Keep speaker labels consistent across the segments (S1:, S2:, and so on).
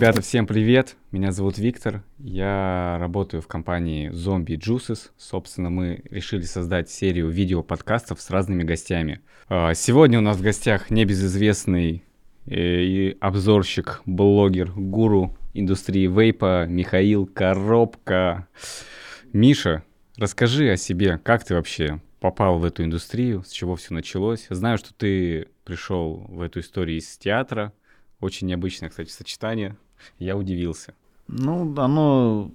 S1: Ребята, всем привет! Меня зовут Виктор. Я работаю в компании Zombie Juices. Собственно, мы решили создать серию видео-подкастов с разными гостями. А, сегодня у нас в гостях небезызвестный э, обзорщик, блогер, гуру индустрии вейпа Михаил Коробка. Миша, расскажи о себе, как ты вообще попал в эту индустрию, с чего все началось. Знаю, что ты пришел в эту историю из театра, очень необычное, кстати, сочетание. Я удивился.
S2: Ну, оно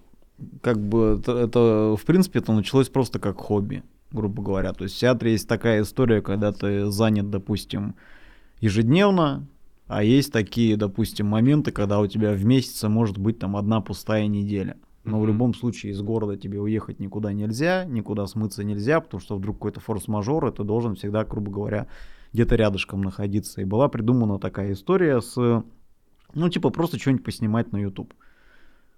S2: как бы, это, это, в принципе, это началось просто как хобби, грубо говоря. То есть в театре есть такая история, когда ты занят, допустим, ежедневно, а есть такие, допустим, моменты, когда у тебя в месяце может быть там одна пустая неделя. Но mm-hmm. в любом случае из города тебе уехать никуда нельзя, никуда смыться нельзя, потому что вдруг какой-то форс-мажор, и ты должен всегда, грубо говоря, где-то рядышком находиться. И была придумана такая история с, ну, типа, просто что-нибудь поснимать на YouTube.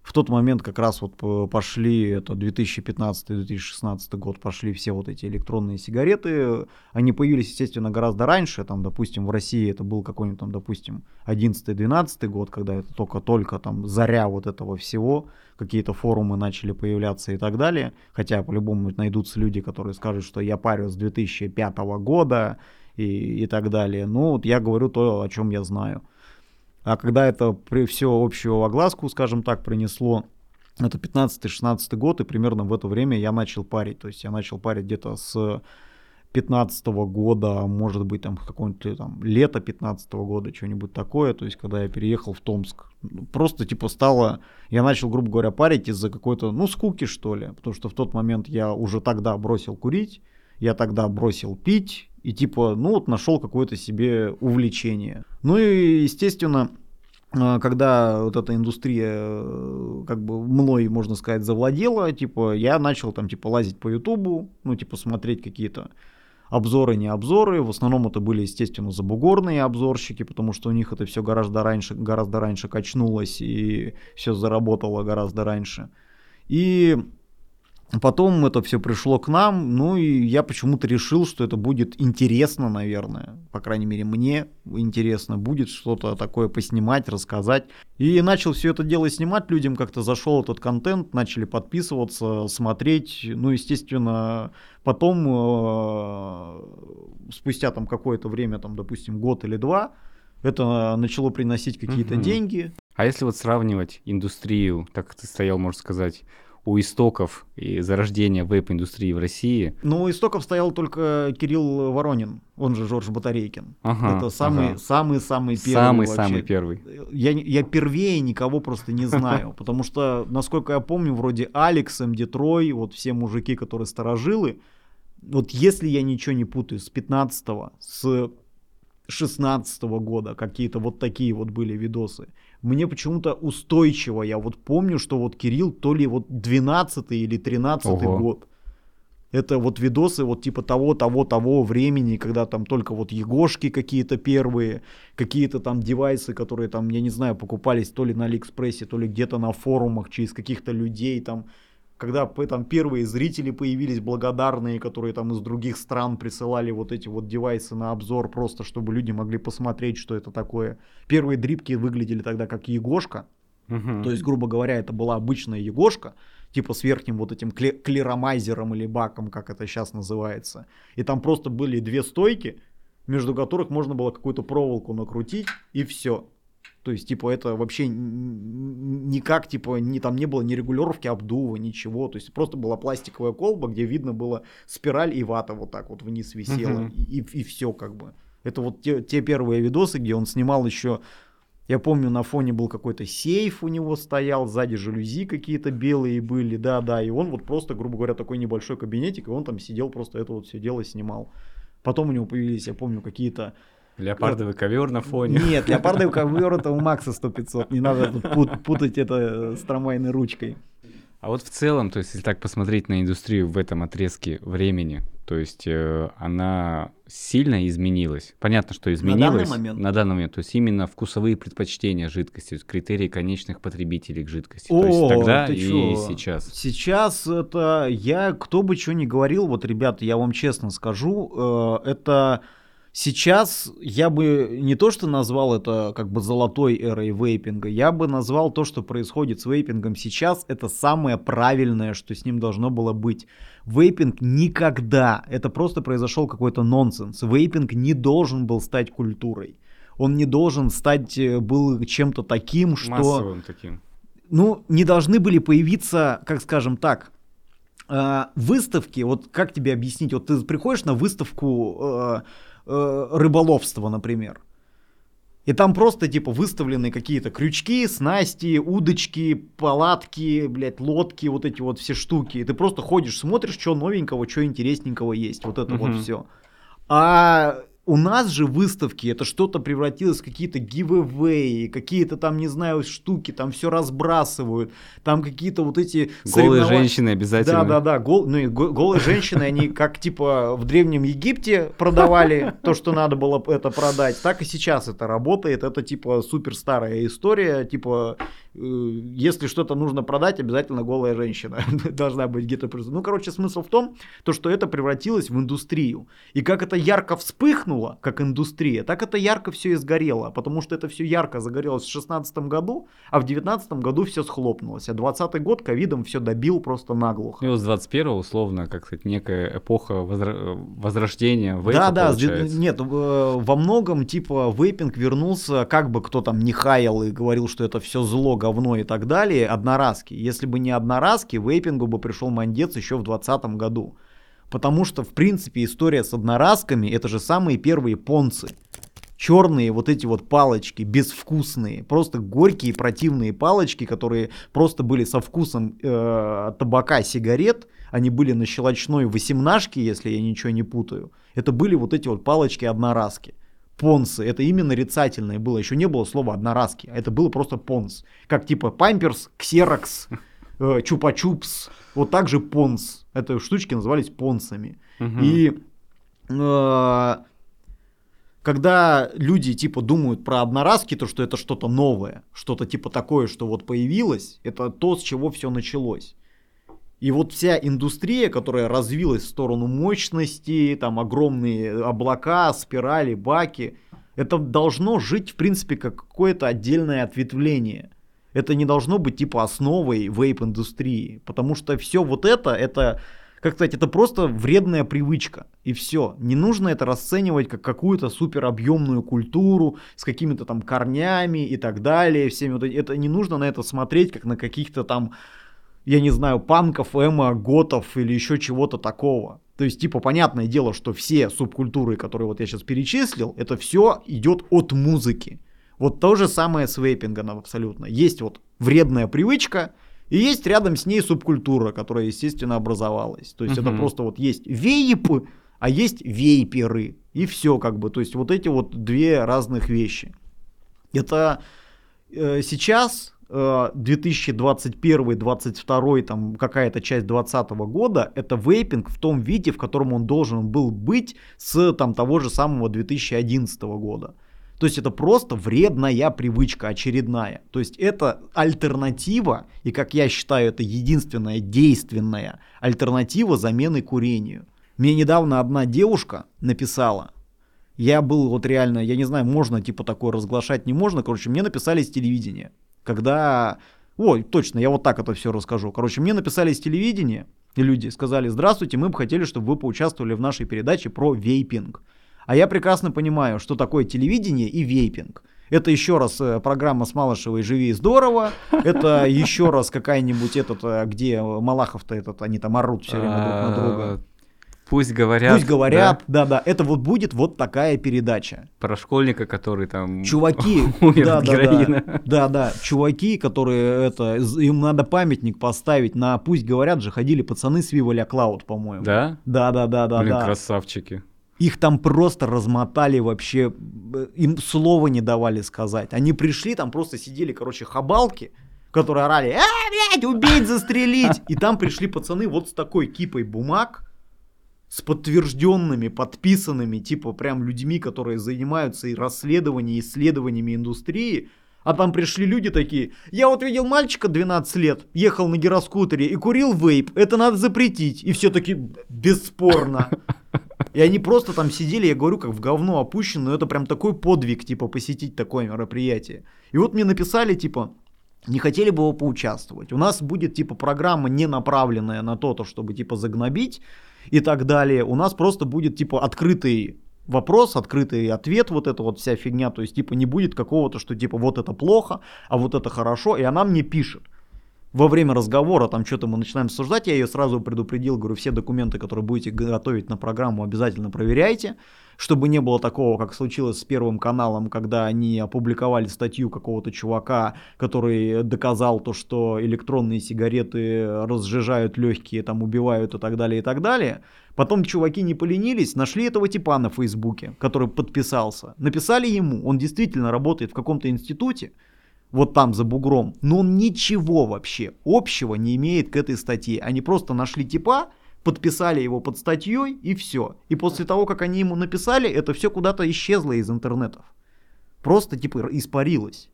S2: В тот момент как раз вот пошли, это 2015-2016 год, пошли все вот эти электронные сигареты. Они появились, естественно, гораздо раньше. Там, допустим, в России это был какой-нибудь там, допустим, 11-12 год, когда это только-только там заря вот этого всего. Какие-то форумы начали появляться и так далее. Хотя по-любому найдутся люди, которые скажут, что я парю с 2005 года, и, и так далее. Ну, вот я говорю то, о чем я знаю. А когда это при все общую огласку, скажем так, принесло, это 15-16 год, и примерно в это время я начал парить. То есть я начал парить где-то с 15 года, может быть, там какое-нибудь там лето 15 года, что-нибудь такое, то есть когда я переехал в Томск. Просто типа стало, я начал, грубо говоря, парить из-за какой-то, ну, скуки, что ли, потому что в тот момент я уже тогда бросил курить, я тогда бросил пить, и типа, ну вот нашел какое-то себе увлечение. Ну и, естественно, а, когда вот эта индустрия э, как бы мной, можно сказать, завладела, типа, я начал там, типа, лазить по Ютубу, ну, типа, смотреть какие-то обзоры, не обзоры. В основном это были, естественно, забугорные обзорщики, потому что у них это все гораздо раньше, гораздо раньше качнулось и все заработало гораздо раньше. И Потом это все пришло к нам, ну и я почему-то решил, что это будет интересно, наверное. По крайней мере, мне интересно будет что-то такое поснимать, рассказать. И начал все это дело снимать, людям как-то зашел этот контент, начали подписываться, смотреть. Ну, естественно, потом, э, спустя там какое-то время, там, допустим, год или два, это начало приносить какие-то угу. деньги.
S1: А если вот сравнивать индустрию, так как ты стоял, можно сказать, у истоков и зарождения вейп-индустрии в России?
S2: Ну, у истоков стоял только Кирилл Воронин, он же Жорж Батарейкин.
S1: Ага,
S2: Это самый, ага. самый, самый первый.
S1: Самый, вообще. самый первый.
S2: Я, я первее никого просто не знаю, потому что, насколько я помню, вроде Алекс, МД Трой, вот все мужики, которые сторожилы, вот если я ничего не путаю, с 15-го, с 16 -го года какие-то вот такие вот были видосы мне почему-то устойчиво, я вот помню, что вот Кирилл то ли вот 12 или 13 год. Это вот видосы вот типа того, того, того времени, когда там только вот Егошки какие-то первые, какие-то там девайсы, которые там, я не знаю, покупались то ли на Алиэкспрессе, то ли где-то на форумах через каких-то людей там, когда там первые зрители появились благодарные, которые там из других стран присылали вот эти вот девайсы на обзор, просто чтобы люди могли посмотреть, что это такое. Первые дрипки выглядели тогда как Егошка, угу. то есть, грубо говоря, это была обычная Егошка, типа с верхним вот этим клеромайзером или баком, как это сейчас называется. И там просто были две стойки, между которых можно было какую-то проволоку накрутить, и все. То есть, типа, это вообще никак, типа, ни, там не было ни регулировки обдува, ничего. То есть, просто была пластиковая колба, где видно было спираль и вата вот так вот вниз висела. И, и, и все как бы. Это вот те, те первые видосы, где он снимал еще я помню, на фоне был какой-то сейф у него стоял, сзади жалюзи какие-то белые были, да-да, и он вот просто, грубо говоря, такой небольшой кабинетик, и он там сидел, просто это вот все дело снимал. Потом у него появились, я помню, какие-то
S1: Леопардовый ковер на фоне.
S2: Нет, леопардовый ковер это у Макса 100-500. Не надо тут путать это с трамвайной ручкой.
S1: А вот в целом, то есть, если так посмотреть на индустрию в этом отрезке времени, то есть э, она сильно изменилась. Понятно, что изменилась. На данный момент. На данный момент. То есть именно вкусовые предпочтения жидкости, то есть критерии конечных потребителей к жидкости. О, то есть тогда и чё? сейчас.
S2: Сейчас это я, кто бы что ни говорил, вот, ребята, я вам честно скажу, э, это Сейчас я бы не то что назвал это как бы золотой эрой вейпинга, я бы назвал то, что происходит с вейпингом сейчас, это самое правильное, что с ним должно было быть. Вейпинг никогда, это просто произошел какой-то нонсенс. Вейпинг не должен был стать культурой. Он не должен стать, э, был чем-то таким, что...
S1: Массовым таким.
S2: Ну, не должны были появиться, как скажем так, э, выставки, вот как тебе объяснить, вот ты приходишь на выставку э, рыболовства, например, и там просто, типа, выставлены какие-то крючки, снасти, удочки, палатки, блядь, лодки, вот эти вот все штуки. И ты просто ходишь, смотришь, что новенького, что интересненького есть. Вот это вот
S1: Мгм.
S2: все. А у нас же выставки, это что-то превратилось в какие-то giveaway, какие-то там, не знаю, штуки, там все разбрасывают, там какие-то вот эти
S1: Голые
S2: соревнова-
S1: женщины обязательно.
S2: да, да, да. Гол, ну, го- голые женщины, они как типа в Древнем Египте продавали то, что надо было это продать, так и сейчас это работает. Это типа супер старая история. Типа, если что-то нужно продать, обязательно голая женщина должна быть где-то. Ну, короче, смысл в том, то, что это превратилось в индустрию. И как это ярко вспыхнуло, как индустрия, так это ярко все и сгорело. Потому что это все ярко загорелось в 2016 году, а в 2019 году все схлопнулось. А 2020 год ковидом все добил просто наглухо.
S1: Ну, с 21 условно, как сказать, некая эпоха возра- возрождения вейпа
S2: Да, да,
S1: получается.
S2: нет, э, во многом типа вейпинг вернулся, как бы кто там не хаял и говорил, что это все зло, говно и так далее, одноразки. Если бы не одноразки, вейпингу бы пришел мандец еще в 2020 году. Потому что, в принципе, история с одноразками это же самые первые понцы. Черные вот эти вот палочки, безвкусные, просто горькие противные палочки, которые просто были со вкусом э, табака, сигарет, они были на щелочной восемнашке, если я ничего не путаю. Это были вот эти вот палочки-одноразки. Понсы, это именно нарицательное было, еще не было слова одноразки, а это было просто понс. Как типа памперс, ксерокс, э, чупа-чупс, вот так же понс. Это штучки назывались понсами.
S1: Мгм.
S2: И э, когда люди типа думают про одноразки, то что это что-то новое, что-то типа такое, что вот появилось, это то, с чего все началось. И вот вся индустрия, которая развилась в сторону мощности, там огромные облака, спирали, баки, это должно жить, в принципе, как какое-то отдельное ответвление. Это не должно быть типа основой вейп-индустрии, потому что все вот это, это, как сказать, это просто вредная привычка, и все. Не нужно это расценивать как какую-то супер объемную культуру с какими-то там корнями и так далее. Всеми вот это не нужно на это смотреть как на каких-то там я не знаю, панков, эмо, готов или еще чего-то такого. То есть, типа, понятное дело, что все субкультуры, которые вот я сейчас перечислил, это все идет от музыки. Вот то же самое с вейпингом абсолютно. Есть вот вредная привычка, и есть рядом с ней субкультура, которая, естественно, образовалась. То есть это
S1: Мгм.
S2: просто вот есть вейпы, а есть вейперы. И все как бы. То есть вот эти вот две разных вещи. Это э, сейчас 2021-2022, там какая-то часть 2020 года, это вейпинг в том виде, в котором он должен был быть с там того же самого 2011 года. То есть это просто вредная привычка очередная. То есть это альтернатива, и как я считаю, это единственная действенная альтернатива замены курению. Мне недавно одна девушка написала, я был вот реально, я не знаю, можно типа такое разглашать, не можно. Короче, мне написали с телевидения. Когда... Ой, точно, я вот так это все расскажу. Короче, мне написали с телевидения люди, сказали, здравствуйте, мы бы хотели, чтобы вы поучаствовали в нашей передаче про вейпинг. А я прекрасно понимаю, что такое телевидение и вейпинг. Это еще раз э, программа с Малышевой «Живи и здорово». Это еще раз какая-нибудь этот, э, где Малахов-то этот, они там орут все время друг на друга.
S1: Пусть говорят.
S2: Пусть говорят, да-да, это вот будет вот такая передача.
S1: да, про школьника, который там
S2: Чуваки,
S1: умер
S2: да,
S1: от
S2: да,
S1: героина.
S2: да, да, да, чуваки, которые это, им надо памятник поставить на, пусть говорят же, ходили пацаны с La Cloud, по-моему.
S1: Да?
S2: Да, да, да, да,
S1: Блин,
S2: да.
S1: красавчики.
S2: Их там просто размотали вообще, б- им слова не давали сказать. Они пришли, там просто сидели, короче, хабалки, которые орали, а, блядь, убить, застрелить. И там пришли пацаны вот с такой кипой бумаг, с подтвержденными, подписанными, типа прям людьми, которые занимаются и расследованием, и исследованиями индустрии, А там пришли люди такие, я вот видел мальчика 12 лет, ехал на гироскутере и курил вейп, это надо запретить. И все таки бесспорно. И они просто там сидели, я говорю, как в говно опущено, но это прям такой подвиг, типа, посетить такое мероприятие. И вот мне написали, типа, не хотели бы вы поучаствовать. У нас будет, типа, программа не направленная на то, чтобы, типа, загнобить и так далее. У нас просто будет, типа, открытый вопрос, открытый ответ, вот эта вот вся фигня, то есть типа не будет какого-то, что типа вот это плохо, а вот это хорошо, и она мне пишет. Во время разговора там что-то мы начинаем обсуждать, я ее сразу предупредил, говорю, все документы, которые будете готовить на программу, обязательно проверяйте чтобы не было такого, как случилось с Первым каналом, когда они опубликовали статью какого-то чувака, который доказал то, что электронные сигареты разжижают легкие, там убивают и так далее, и так далее. Потом чуваки не поленились, нашли этого типа на Фейсбуке, который подписался. Написали ему, он действительно работает в каком-то институте, вот там за бугром, но он ничего вообще общего не имеет к этой статье. Они просто нашли типа, подписали его под статьей и все. И после того, как они ему написали, это все куда-то исчезло из интернетов. Просто типа испарилось.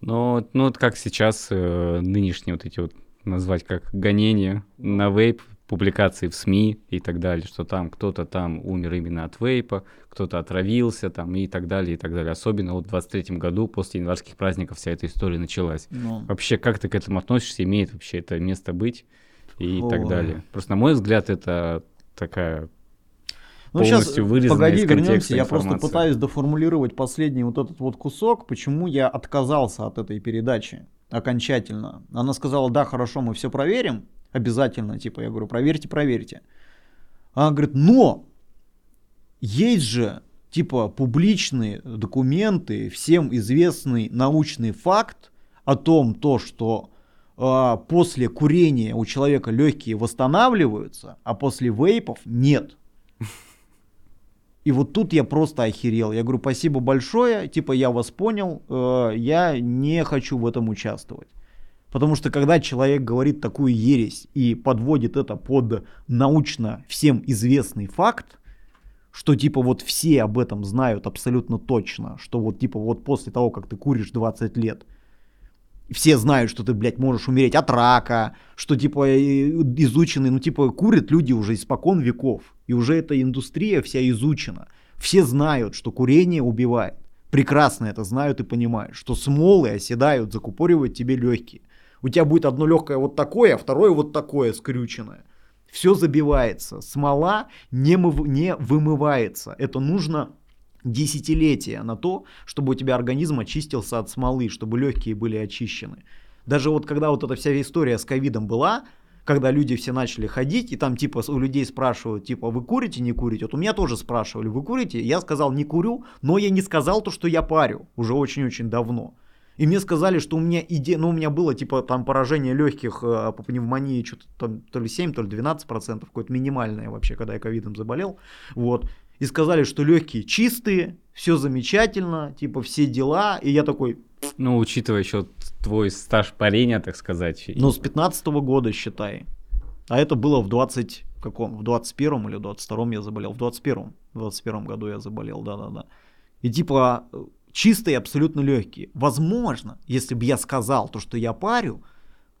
S1: Ну, ну вот как сейчас э, нынешние вот эти вот назвать как гонения на вейп, публикации в СМИ и так далее, что там кто-то там умер именно от вейпа, кто-то отравился там и так далее, и так далее. Особенно вот в 23 году после январских праздников вся эта история началась. Но... Ну. Вообще, как ты к этому относишься? Имеет вообще это место быть? и О. так далее. Просто, на мой взгляд, это такая ну, сейчас,
S2: погоди, вернемся. Я просто пытаюсь доформулировать последний вот этот вот кусок, почему я отказался от этой передачи окончательно. Она сказала, да, хорошо, мы все проверим, обязательно, типа, я говорю, проверьте, проверьте. Она говорит, но есть же, типа, публичные документы, всем известный научный факт о том, то, что а, после курения у человека легкие восстанавливаются, а после вейпов нет. И вот тут я просто охерел. Я говорю, спасибо большое, типа я вас понял, э, я не хочу в этом участвовать. Потому что когда человек говорит такую ересь и подводит это под научно всем известный факт, что типа вот все об этом знают абсолютно точно, что вот типа вот после того, как ты куришь 20 лет, все знают, что ты, блядь, можешь умереть от рака, что, типа, изучены, ну, типа, курят люди уже испокон веков. И уже эта индустрия вся изучена. Все знают, что курение убивает. Прекрасно это знают и понимают, что смолы оседают, закупоривают тебе легкие. У тебя будет одно легкое вот такое, а второе вот такое скрюченное. Все забивается. Смола не, мыв... не вымывается. Это нужно десятилетия на то, чтобы у тебя организм очистился от смолы, чтобы легкие были очищены. Даже вот когда вот эта вся история с ковидом была, когда люди все начали ходить, и там типа у людей спрашивают, типа, вы курите, не курите? Вот у меня тоже спрашивали, вы курите? Я сказал, не курю, но я не сказал то, что я парю, уже очень-очень давно. И мне сказали, что у меня идея, ну у меня было типа там поражение легких э, по пневмонии что-то там то ли 7, то ли 12 процентов, какое-то минимальное вообще, когда я ковидом заболел. Вот и сказали, что легкие чистые, все замечательно, типа все дела, и я такой...
S1: Ну, учитывая еще твой стаж парения, так сказать.
S2: Ну, с 15 -го года, считай. А это было в 20 каком? В 21 или в 22 я заболел? В 21 в 21 году я заболел, да-да-да. И типа чистые абсолютно легкие. Возможно, если бы я сказал то, что я парю,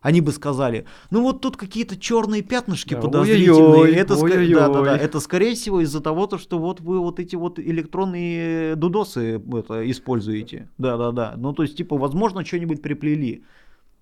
S2: они бы сказали, ну вот тут какие-то черные пятнышки да, подозрительные. Это, ой да, да, да, это скорее всего из-за того, то, что вот вы вот эти вот электронные дудосы это, используете. Да, да, да. Ну то есть типа возможно что-нибудь приплели.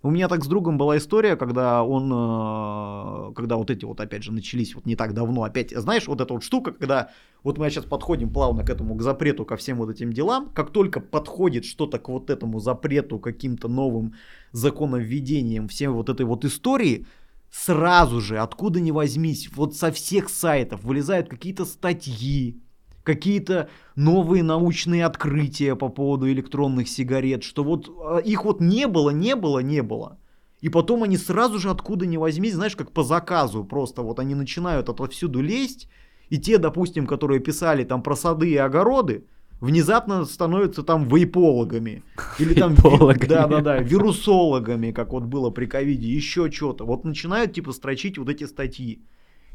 S2: У меня так с другом была история, когда он, э, когда вот эти вот опять же начались вот не так давно, опять, знаешь, вот эта вот штука, когда вот мы сейчас подходим плавно к этому, к запрету, ко всем вот этим делам, как только подходит что-то к вот этому запрету, каким-то новым законовведением, всем вот этой вот истории, сразу же, откуда ни возьмись, вот со всех сайтов вылезают какие-то статьи, какие-то новые научные открытия по поводу электронных сигарет, что вот а, их вот не было, не было, не было. И потом они сразу же откуда ни возьмись, знаешь, как по заказу просто вот они начинают отовсюду лезть, и те, допустим, которые писали там про сады и огороды, внезапно становятся там вейпологами. Или там, да-да-да, вирусологами, как вот было при ковиде, еще что-то. Вот начинают типа строчить вот эти статьи.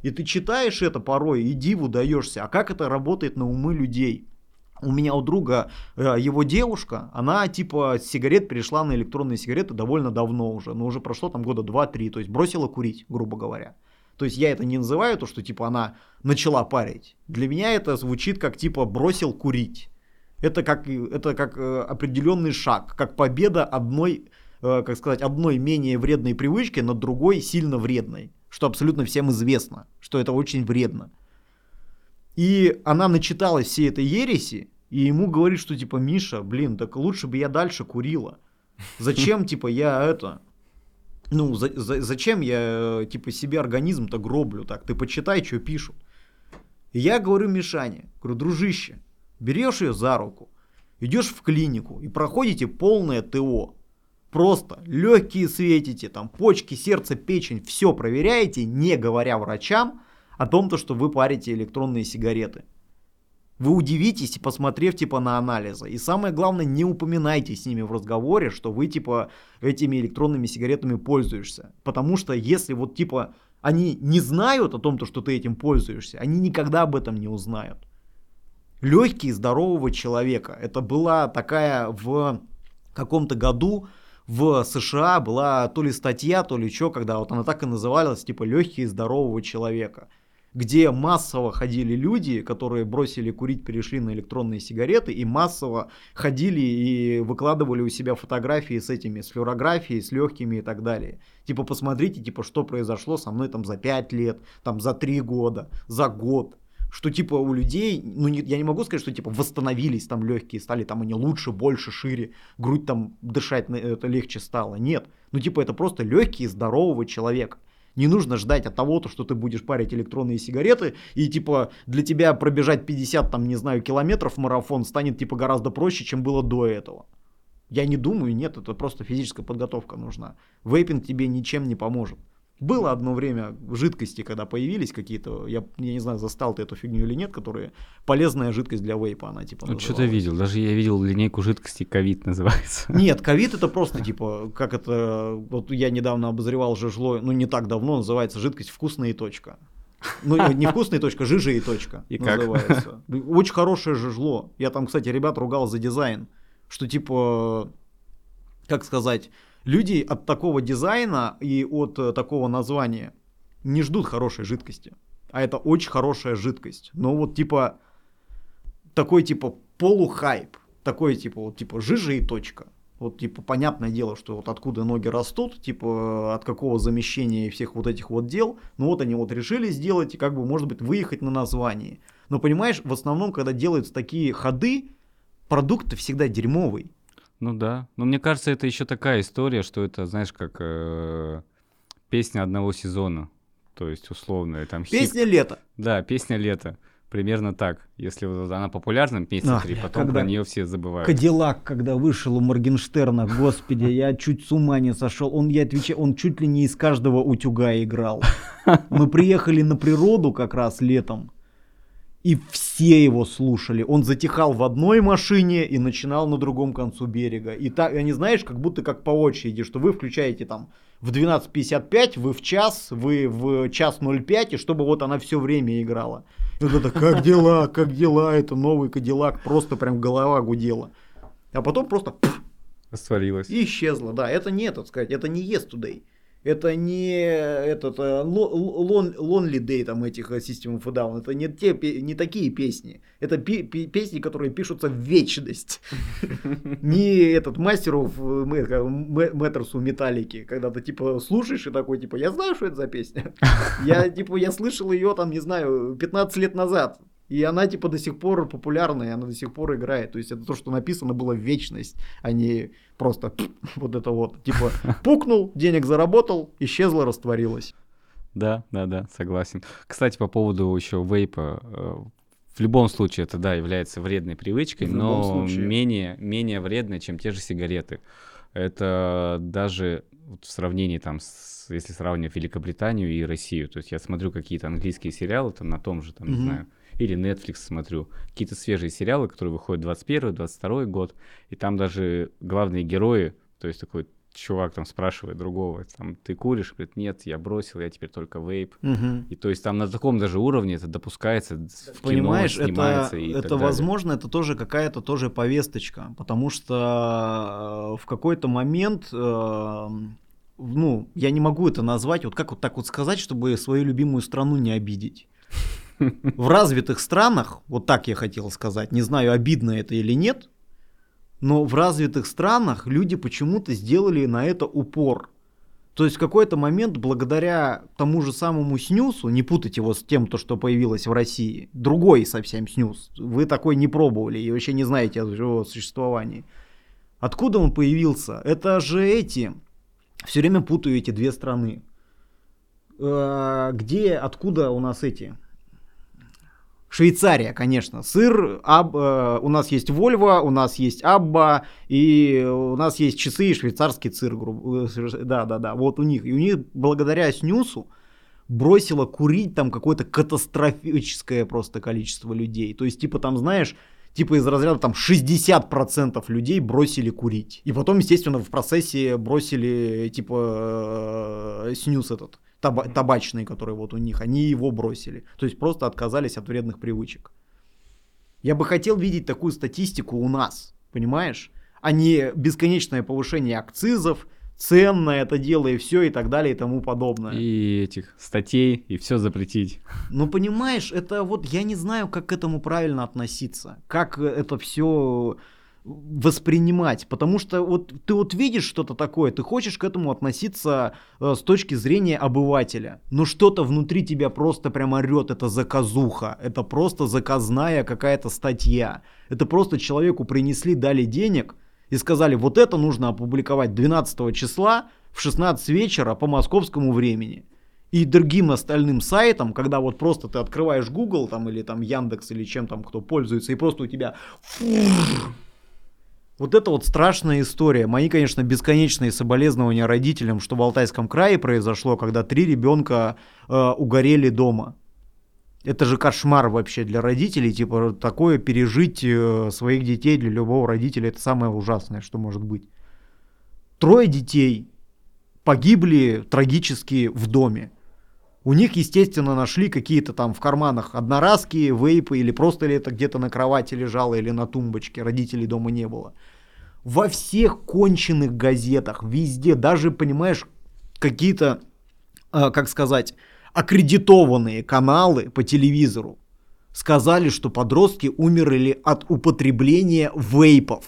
S2: И ты читаешь это порой и диву даешься, а как это работает на умы людей. у меня у друга э, его девушка, она типа с сигарет перешла на электронные сигареты довольно давно уже, но уже прошло там года 2-3, то есть бросила курить, грубо говоря. То есть я это не называю то, что типа она начала парить. Для меня это звучит как типа бросил курить. Это как, это как э, определенный шаг, как победа одной, э, как сказать, одной менее вредной привычки над другой сильно вредной. Что абсолютно всем известно, что это очень вредно. И она начиталась всей этой ереси, и ему говорит, что типа, Миша, блин, так лучше бы я дальше курила. Зачем, типа, я это... Ну, за, за, зачем я, типа, себе организм-то гроблю так? Ты почитай, что пишут. И я говорю Мишане, говорю, дружище, берешь ее за руку, идешь в клинику и проходите полное ТО. Просто легкие светите, там почки, сердце, печень, все проверяете, не говоря врачам о том, то, что вы парите электронные сигареты. Вы удивитесь, посмотрев типа на анализы. И самое главное, не упоминайте с ними в разговоре, что вы типа этими электронными сигаретами пользуешься. Потому что если вот типа они не знают о том, то, что ты этим пользуешься, они никогда об этом не узнают легкие здорового человека. Это была такая в каком-то году в США была то ли статья, то ли что, когда вот она так и называлась, типа легкие здорового человека где массово ходили люди, которые бросили курить, перешли на электронные сигареты, и массово ходили и выкладывали у себя фотографии с этими, с флюорографией, с легкими и так далее. Типа, посмотрите, типа, что произошло со мной там за 5 лет, там за 3 года, за год что типа у людей, ну не, я не могу сказать, что типа восстановились там легкие, стали там они лучше, больше, шире, грудь там дышать это легче стало. Нет, ну типа это просто легкие здорового человека. Не нужно ждать от того, что ты будешь парить электронные сигареты, и типа для тебя пробежать 50 там, не знаю, километров марафон станет типа гораздо проще, чем было до этого. Я не думаю, нет, это просто физическая подготовка нужна. Вейпинг тебе ничем не поможет. Было одно время жидкости, когда появились какие-то, я, я не знаю, застал ты эту фигню или нет, которые полезная жидкость для вейпа, она типа
S1: Ну, что-то видел, даже я видел линейку жидкости ковид называется.
S2: Нет, ковид это просто типа, как это, вот я недавно обозревал жижло, ну не так давно, называется жидкость вкусная и точка. Ну, не вкусная точка, жижа и точка
S1: и называется.
S2: Как? Очень хорошее жижло. Я там, кстати, ребят ругал за дизайн, что типа, как сказать, Люди от такого дизайна и от э, такого названия не ждут хорошей жидкости. А это очень хорошая жидкость. Но вот типа такой типа полухайп. Такой типа вот типа жижа и точка. Вот типа понятное дело, что вот откуда ноги растут, типа от какого замещения всех вот этих вот дел. Ну вот они вот решили сделать и как бы может быть выехать на названии. Но понимаешь, в основном, когда делаются такие ходы, продукт всегда дерьмовый.
S1: Ну да. Но мне кажется, это еще такая история, что это, знаешь, как э, песня одного сезона. То есть, условно, там
S2: Песня хит. лета.
S1: Да, песня лета. Примерно так. Если вот она популярна месяца три, потом когда... про нее все забывают.
S2: Кадиллак, когда вышел у Моргенштерна, господи, я чуть с ума не сошел. Он, я отвечаю, он чуть ли не из каждого утюга играл. Мы приехали на природу как раз летом и все его слушали. Он затихал в одной машине и начинал на другом концу берега. И так, они знаешь, как будто как по очереди, что вы включаете там в 12.55, вы в час, вы в час 05, и чтобы вот она все время играла. И вот это, как дела, как дела, это новый Кадиллак, просто прям голова гудела. А потом просто пфф,
S1: Растворилась.
S2: И исчезла, да. Это не, так сказать, это не Yesterday. Это не этот э, лон, Lonely Day там этих э, System of a Down. Это не, те, не такие песни. Это пи, пи, песни, которые пишутся в вечность. Не этот мастеров Мэттерсу Металлики. Когда ты типа слушаешь и такой типа, я знаю, что это за песня. Я типа, я слышал ее там, не знаю, 15 лет назад. И она типа до сих пор популярна, и она до сих пор играет. То есть это то, что написано было в вечность, а не просто вот это вот. Типа пукнул, денег заработал, исчезла, растворилась.
S1: Да, да, да, согласен. Кстати, по поводу еще вейпа. Э, в любом случае это, да, является вредной привычкой, но случае. менее, менее вредной, чем те же сигареты. Это даже в сравнении там с, если сравнивать Великобританию и Россию, то есть я смотрю какие-то английские сериалы там на том же, там, mm-hmm. не знаю, или Netflix смотрю, какие-то свежие сериалы, которые выходят 21-22 год, и там даже главные герои, то есть такой чувак там спрашивает другого, там, ты куришь? Говорит, нет, я бросил, я теперь только вейп.
S2: Мгм.
S1: И то есть там на таком даже уровне это допускается, в кино
S2: Понимаешь,
S1: снимается
S2: это,
S1: и
S2: это
S1: далее.
S2: возможно, это тоже какая-то тоже повесточка, потому что э, в какой-то момент, э, ну, я не могу это назвать, вот как вот так вот сказать, чтобы свою любимую страну не обидеть. В развитых странах, вот так я хотел сказать, не знаю, обидно это или нет, но в развитых странах люди почему-то сделали на это упор. То есть в какой-то момент, благодаря тому же самому снюсу, не путать его с тем, то, что появилось в России, другой совсем снюс, вы такой не пробовали и вообще не знаете о его существовании. Откуда он появился? Это же эти, все время путаю эти две страны. Э, Где, откуда у нас эти? Швейцария, конечно. Сыр, аб, э, у нас есть Вольво, у нас есть Абба, и у нас есть часы и швейцарский сыр. грубо- э, Да, да, да. Вот у них. И у них благодаря снюсу бросило курить там какое-то катастрофическое просто количество людей. То есть, типа там, знаешь, типа из разряда там 60% людей бросили курить. И потом, естественно, в процессе бросили, типа, э, снюс этот, таба- табачный, который вот у них, они его бросили. То есть просто отказались от вредных привычек. Я бы хотел видеть такую статистику у нас, понимаешь? А не бесконечное повышение акцизов, цен на это дело и все, и так далее, и тому подобное.
S1: И этих статей, и все запретить.
S2: Ну, понимаешь, это вот я не знаю, как к этому правильно относиться, как это все воспринимать, потому что вот ты вот видишь что-то такое, ты хочешь к этому относиться э, с точки зрения обывателя, но что-то внутри тебя просто прям орет, это заказуха, это просто заказная какая-то статья, это просто человеку принесли, дали денег и сказали, вот это нужно опубликовать 12 числа в 16 вечера по московскому времени и другим остальным сайтам, когда вот просто ты открываешь Google там или там Яндекс или чем там кто пользуется, и просто у тебя вот это вот страшная история. Мои, конечно, бесконечные соболезнования родителям, что в Алтайском крае произошло, когда три ребенка э, угорели дома. Это же кошмар вообще для родителей, типа такое пережить э, своих детей для любого родителя, это самое ужасное, что может быть. Трое детей погибли трагически в доме. У них, естественно, нашли какие-то там в карманах одноразки, вейпы, или просто ли это где-то на кровати лежало, или на тумбочке, родителей дома не было. Во всех конченых газетах, везде, даже, понимаешь, какие-то, э, как сказать, аккредитованные каналы по телевизору сказали, что подростки умерли от употребления вейпов.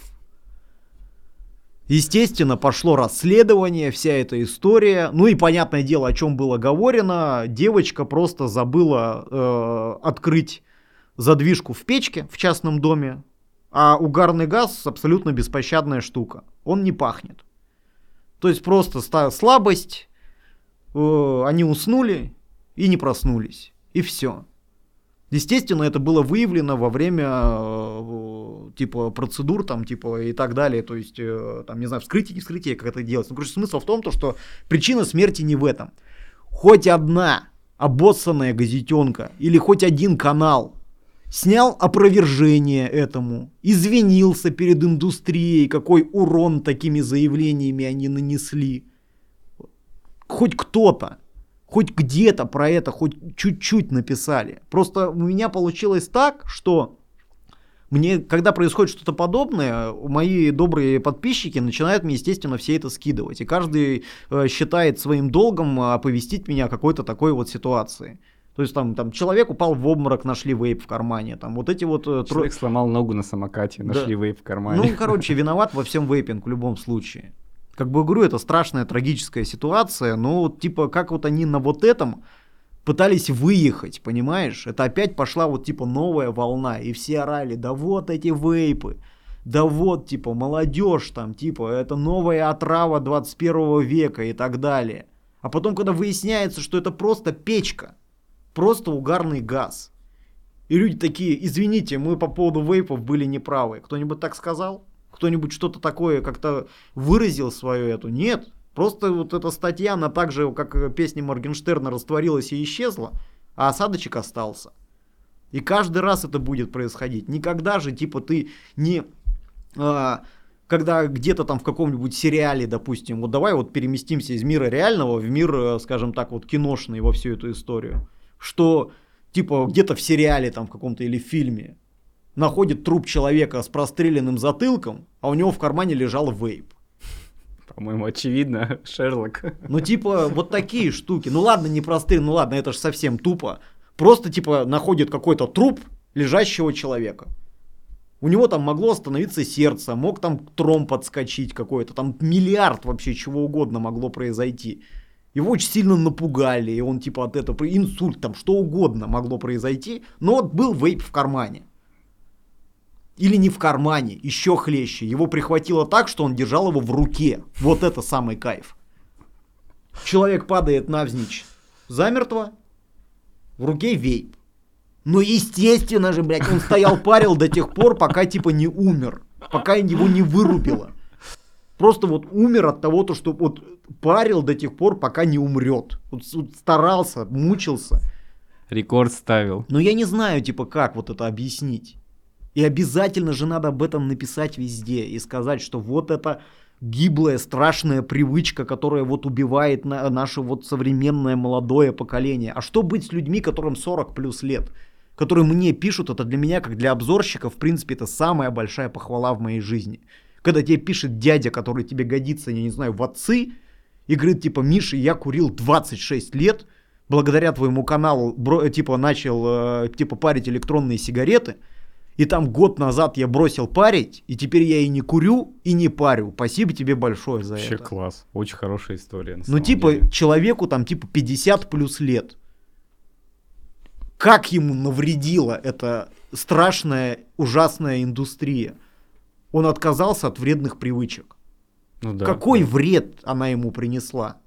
S2: Естественно, пошло расследование, вся эта история. Ну и понятное дело, о чем было говорено. Девочка просто забыла э, открыть задвижку в печке в частном доме. А угарный газ абсолютно беспощадная штука. Он не пахнет. То есть просто слабость, э, они уснули и не проснулись. И все. Естественно, это было выявлено во время э, типа процедур там типа и так далее, то есть э, там не знаю вскрытие, не вскрытие, как это делать. Ну, короче, смысл в том, то, что причина смерти не в этом. Хоть одна обоссанная газетенка или хоть один канал снял опровержение этому, извинился перед индустрией, какой урон такими заявлениями они нанесли. Хоть кто-то хоть где-то про это хоть чуть-чуть написали. Просто у меня получилось так, что мне, когда происходит что-то подобное, мои добрые подписчики начинают мне, естественно, все это скидывать. И каждый э, считает своим долгом оповестить меня о какой-то такой вот ситуации. То есть там, там человек упал в обморок, нашли вейп в кармане. Там вот эти вот... э, тро-
S1: Человек сломал ногу на самокате,
S2: Да.
S1: нашли вейп в кармане.
S2: ну, короче, виноват во всем вейпинг в любом случае. Как бы говорю, это страшная трагическая ситуация, но вот типа как вот они на вот этом пытались выехать, понимаешь? Это опять пошла вот типа новая волна, и все орали, да вот эти вейпы, да вот типа молодежь там, типа это новая отрава 21 века и так далее. А потом, когда выясняется, что это просто печка, просто угарный газ, и люди такие, извините, мы по поводу вейпов были неправы. Кто-нибудь так сказал? Кто-нибудь что-то такое как-то выразил свою эту? Нет. Просто вот эта статья, она так же, как песня Моргенштерна, растворилась и исчезла, а осадочек остался. И каждый раз это будет происходить. Никогда же, типа, ты не... а, когда где-то там в каком-нибудь сериале, допустим, вот давай вот переместимся из мира реального в мир, э, скажем так, вот киношный во всю эту историю, что типа где-то в сериале там в каком-то или фильме находит труп человека с простреленным затылком, а у него в кармане лежал вейп.
S1: По-моему, очевидно, Шерлок.
S2: Ну, типа, вот такие штуки. Ну ладно, не простые, ну ладно, это же совсем тупо. Просто, типа, находит какой-то труп лежащего человека. У него там могло остановиться сердце, мог там тром подскочить какой-то, там миллиард вообще чего угодно могло произойти. Его очень сильно напугали, и он типа от этого, инсульт, там что угодно могло произойти, но вот был вейп в кармане. Или не в кармане, еще хлеще. Его прихватило так, что он держал его в руке. Вот это самый кайф. Человек падает навзничь замертво, в руке вейп. Ну, естественно же, блядь, он стоял, парил до тех пор, пока типа не умер. Пока его не вырубило. Просто вот умер от того, то, что вот парил до тех пор, пока не умрет. Вот, вот старался, мучился.
S1: Рекорд ставил.
S2: Но я не знаю, типа, как вот это объяснить. И обязательно же надо об этом написать везде и сказать, что вот это гиблая, страшная привычка, которая вот убивает на, наше вот современное молодое поколение. А что быть с людьми, которым 40 плюс лет? Которые мне пишут, это для меня, как для обзорщика, в принципе, это самая большая похвала в моей жизни. Когда тебе пишет дядя, который тебе годится, я не знаю, в отцы, и говорит, типа, Миша, я курил 26 лет, благодаря твоему каналу, бро, типа, начал, э, типа, парить электронные сигареты – и там год назад я бросил парить, и теперь я и не курю, и не парю. Спасибо тебе большое за
S1: Вообще
S2: это.
S1: класс. Очень хорошая история.
S2: Ну, типа, деле. человеку там, типа, 50 плюс лет. Как ему навредила эта страшная, ужасная индустрия? Он отказался от вредных привычек. Ну, да, Какой да. вред она ему принесла?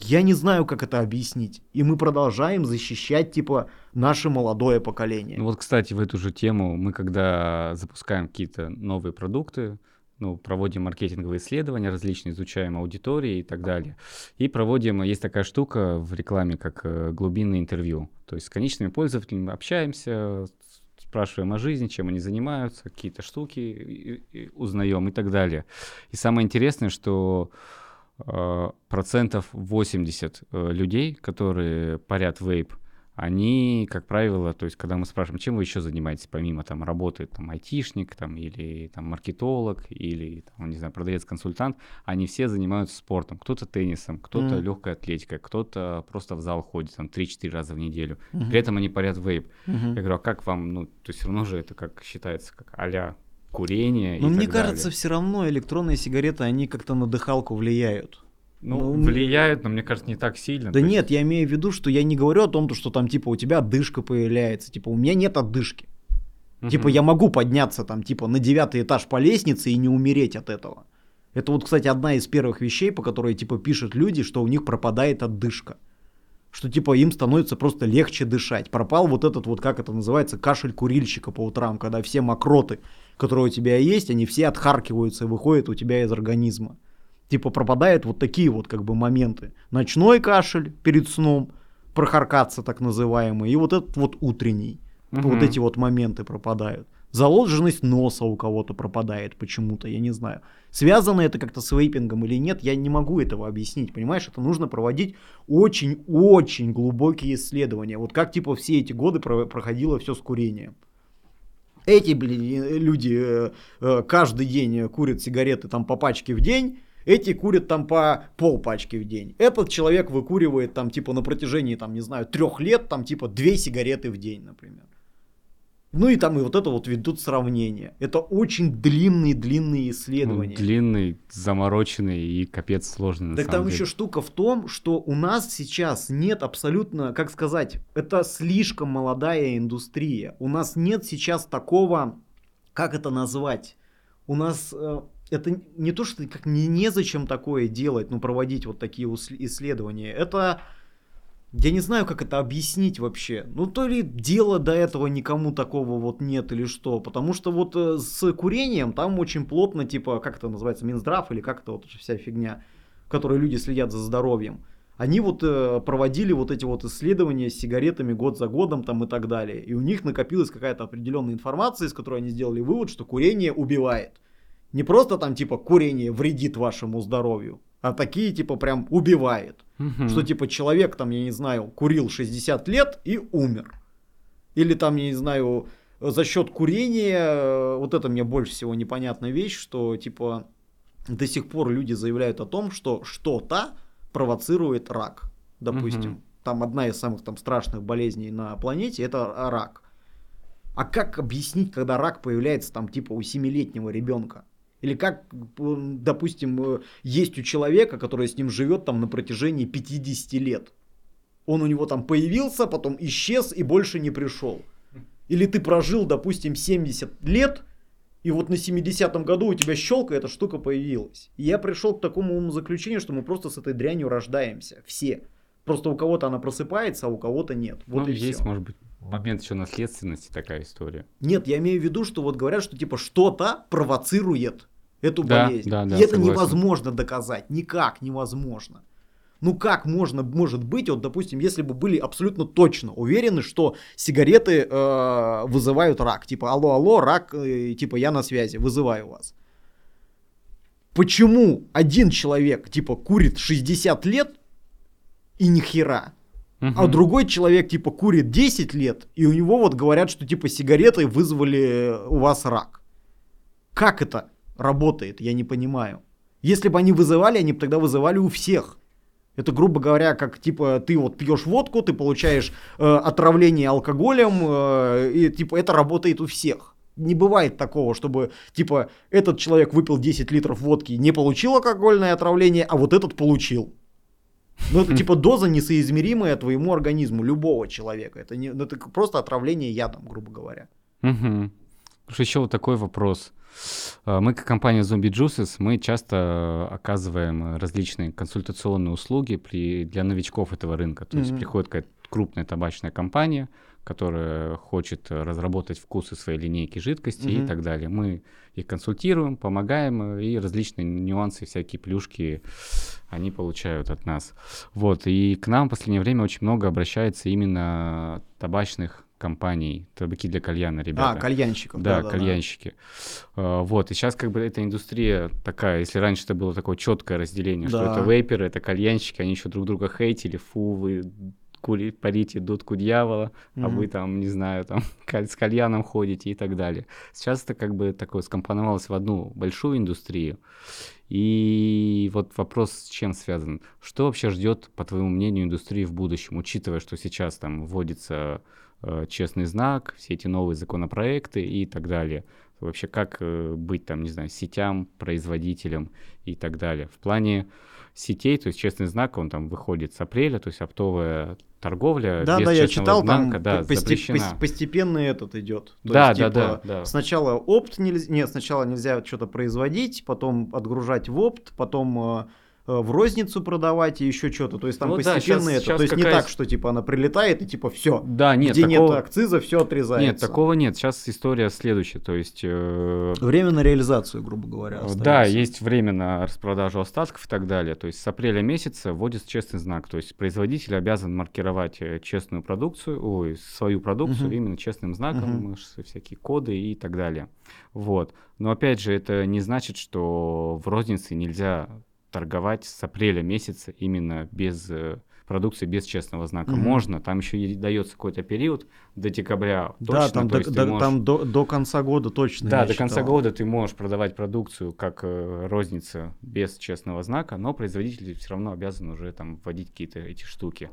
S2: Я не знаю, как это объяснить. И мы продолжаем защищать, типа, наше молодое поколение.
S1: Ну вот, кстати, в эту же тему мы, когда запускаем какие-то новые продукты, ну, проводим маркетинговые исследования различные, изучаем аудитории и так далее. И проводим, есть такая штука в рекламе, как э, глубинное интервью. То есть с конечными пользователями общаемся, спрашиваем о жизни, чем они занимаются, какие-то штуки узнаем и так далее. И самое интересное, что Э, процентов 80 э, людей, которые парят вейп, они, как правило, то есть, когда мы спрашиваем, чем вы еще занимаетесь, помимо там работы, там, айтишник, там, или там маркетолог, или, там, не знаю, продавец-консультант, они все занимаются спортом. Кто-то теннисом, кто-то mm. легкой атлетикой, кто-то просто в зал ходит, там, 3-4 раза в неделю. Mm-hmm. При этом они парят вейп. Mm-hmm. Я говорю, а как вам, ну, то есть, все равно же это как считается, как а курение.
S2: Но мне кажется, далее. все равно электронные сигареты, они как-то на дыхалку влияют.
S1: Ну, ну, влияют, но мне кажется, не так сильно.
S2: Да нет, есть... я имею в виду, что я не говорю о том, что там типа у тебя отдышка появляется. Типа, у меня нет отдышки. Угу. Типа, я могу подняться там, типа, на девятый этаж по лестнице и не умереть от этого. Это вот, кстати, одна из первых вещей, по которой, типа, пишут люди, что у них пропадает отдышка. Что, типа, им становится просто легче дышать. Пропал вот этот вот, как это называется, кашель курильщика по утрам, когда все мокроты, которые у тебя есть, они все отхаркиваются и выходят у тебя из организма. Типа пропадают вот такие вот как бы моменты. Ночной кашель перед сном, прохаркаться так называемый, и вот этот вот утренний. Угу. Вот эти вот моменты пропадают. Заложенность носа у кого-то пропадает почему-то, я не знаю. Связано это как-то с вейпингом или нет, я не могу этого объяснить, понимаешь? Это нужно проводить очень-очень глубокие исследования. Вот как типа все эти годы про- проходило все с курением. Эти, блин, люди э, э, каждый день курят сигареты там по пачке в день, эти курят там по пол пачки в день. Этот человек выкуривает там типа на протяжении там, не знаю, трех лет там типа две сигареты в день, например. Ну и там и вот это вот ведут сравнение. Это очень длинные-длинные исследования.
S1: Ну, длинный, замороченный и капец сложный.
S2: Так там деле. еще штука в том, что у нас сейчас нет абсолютно, как сказать, это слишком молодая индустрия. У нас нет сейчас такого, как это назвать? У нас э, это не то, что как не незачем такое делать, ну, проводить вот такие исследования. Это, я не знаю, как это объяснить вообще. Ну, то ли дела до этого никому такого вот нет или что. Потому что вот э, с курением там очень плотно, типа, как это называется, Минздрав или как это вот вся фигня, в которой люди следят за здоровьем. Они вот э, проводили вот эти вот исследования с сигаретами год за годом там и так далее. И у них накопилась какая-то определенная информация, из которой они сделали вывод, что курение убивает. Не просто там типа курение вредит вашему здоровью, а такие типа прям убивает.
S1: Мгм.
S2: Что типа человек там, я не знаю, курил 60 лет и умер. Или там, я не знаю, за счет курения, э, вот это мне больше всего непонятная вещь, что типа до сих пор люди заявляют о том, что что-то провоцирует рак. Допустим,
S1: Мгм.
S2: там одна из самых там страшных болезней на планете это рак. А как объяснить, когда рак появляется там типа у 7-летнего ребенка? Или как, допустим, э, есть у человека, который с ним живет там на протяжении 50 лет. Он у него там появился, потом исчез и больше не пришел. Или ты прожил, допустим, 70 лет, и вот на 70-м году у тебя щелка эта штука появилась. И я пришел к такому заключению, что мы просто с этой дрянью рождаемся. Все. Просто у кого-то она просыпается, а у кого-то нет. Вот
S1: ну,
S2: и
S1: есть,
S2: всё.
S1: может быть, момент еще наследственности такая история.
S2: Нет, я имею в виду, что вот говорят, что типа что-то провоцирует эту
S1: Да,
S2: болезнь.
S1: да, да,
S2: и это
S1: согласен.
S2: невозможно доказать. Никак невозможно. Ну как можно, может быть, вот, допустим, если бы были абсолютно точно уверены, что сигареты э, вызывают рак. Типа, алло, алло, рак, э, типа, я на связи, вызываю вас. Почему один человек, типа, курит 60 лет и ни хера, а
S1: Мгм.
S2: другой человек, типа, курит 10 лет, и у него вот говорят, что, типа, сигареты вызвали у вас рак. Как это работает, я не понимаю. Если бы они вызывали, они бы тогда вызывали у всех. Это, грубо говоря, как, типа, ты вот пьешь водку, ты получаешь э, отравление алкоголем, э, и, типа, это работает у всех. Не бывает такого, чтобы, типа, этот человек выпил 10 литров водки, не получил алкогольное отравление, а вот этот получил. Ну, это типа доза несоизмеримая твоему организму, любого человека. Это, не, ну, это просто отравление ядом, грубо говоря.
S1: Мгм. Слушай, еще вот такой вопрос. А, Мы, как компания Zombie Juices, мы часто оказываем различные консультационные услуги при, для новичков этого рынка. То есть
S2: Мгм.
S1: приходит какая-то крупная табачная компания, которая хочет разработать вкусы своей линейки жидкости и
S2: Мгм.
S1: так далее. Мы их консультируем, помогаем, э, и различные нюансы, всякие плюшки они получают от нас. Вот, и к нам в последнее время очень много обращается именно табачных компаний, табаки для кальяна, ребята.
S2: А, кальянщиков.
S1: Да,
S2: да-да-да.
S1: кальянщики. А, Вот, и сейчас как бы эта индустрия такая, если раньше это было такое четкое разделение, что
S2: Да.
S1: это вейперы, это кальянщики, они еще друг друга хейтили, фу, вы кури, парите дудку дьявола, а
S2: Мгм.
S1: вы там, не знаю, там с кальяном ходите и так далее. Сейчас это как бы такое скомпоновалось в одну большую индустрию. И вот вопрос с чем связан? Что вообще ждет, по твоему мнению, индустрии в будущем, учитывая, что сейчас там вводится э, честный знак, все эти новые законопроекты и так далее. Вообще, как э, быть там, не знаю, сетям, производителям и так далее. В плане сетей, то есть честный знак, он там выходит с апреля, то есть оптовая торговля
S2: Да,
S1: без
S2: да, я читал,
S1: знака,
S2: там
S1: да,
S2: по- посте-
S1: запрещена.
S2: пос- постепенно этот идет. То
S1: Да,
S2: есть,
S1: да,
S2: типа,
S1: да, да.
S2: Сначала опт нельзя, нет, сначала нельзя что-то производить, потом отгружать в опт, потом э, в розницу продавать и еще что-то. То есть там
S1: Ну да,
S2: постепенно
S1: щас-
S2: это.
S1: щас
S2: То есть не так, что типа она прилетает и типа все.
S1: Да, нет,
S2: Где
S1: такого...
S2: нет акциза, все отрезается.
S1: Нет, такого нет. Сейчас история следующая. То есть э,
S2: Время на реализацию, грубо говоря.
S1: Да,
S2: остается.
S1: есть время на распродажу остатков и так далее. То есть с апреля месяца вводится честный знак. То есть производитель обязан маркировать э, честную продукцию, ой, свою продукцию
S2: Мгм.
S1: именно честным знаком, э, ш- всякие коды и так далее. Вот. Но опять же, это не значит, что в рознице нельзя торговать с апреля месяца именно без э, продукции без честного знака.
S2: Мгм.
S1: Можно, там еще и дается какой-то период до декабря.
S2: Да,
S1: точно,
S2: там,
S1: то
S2: до, до-
S1: можешь-
S2: там до, до конца года точно.
S1: да, до конца
S2: читал.
S1: года ты можешь продавать продукцию как э, розница без честного знака, но производитель все равно обязан уже там вводить какие-то эти штуки.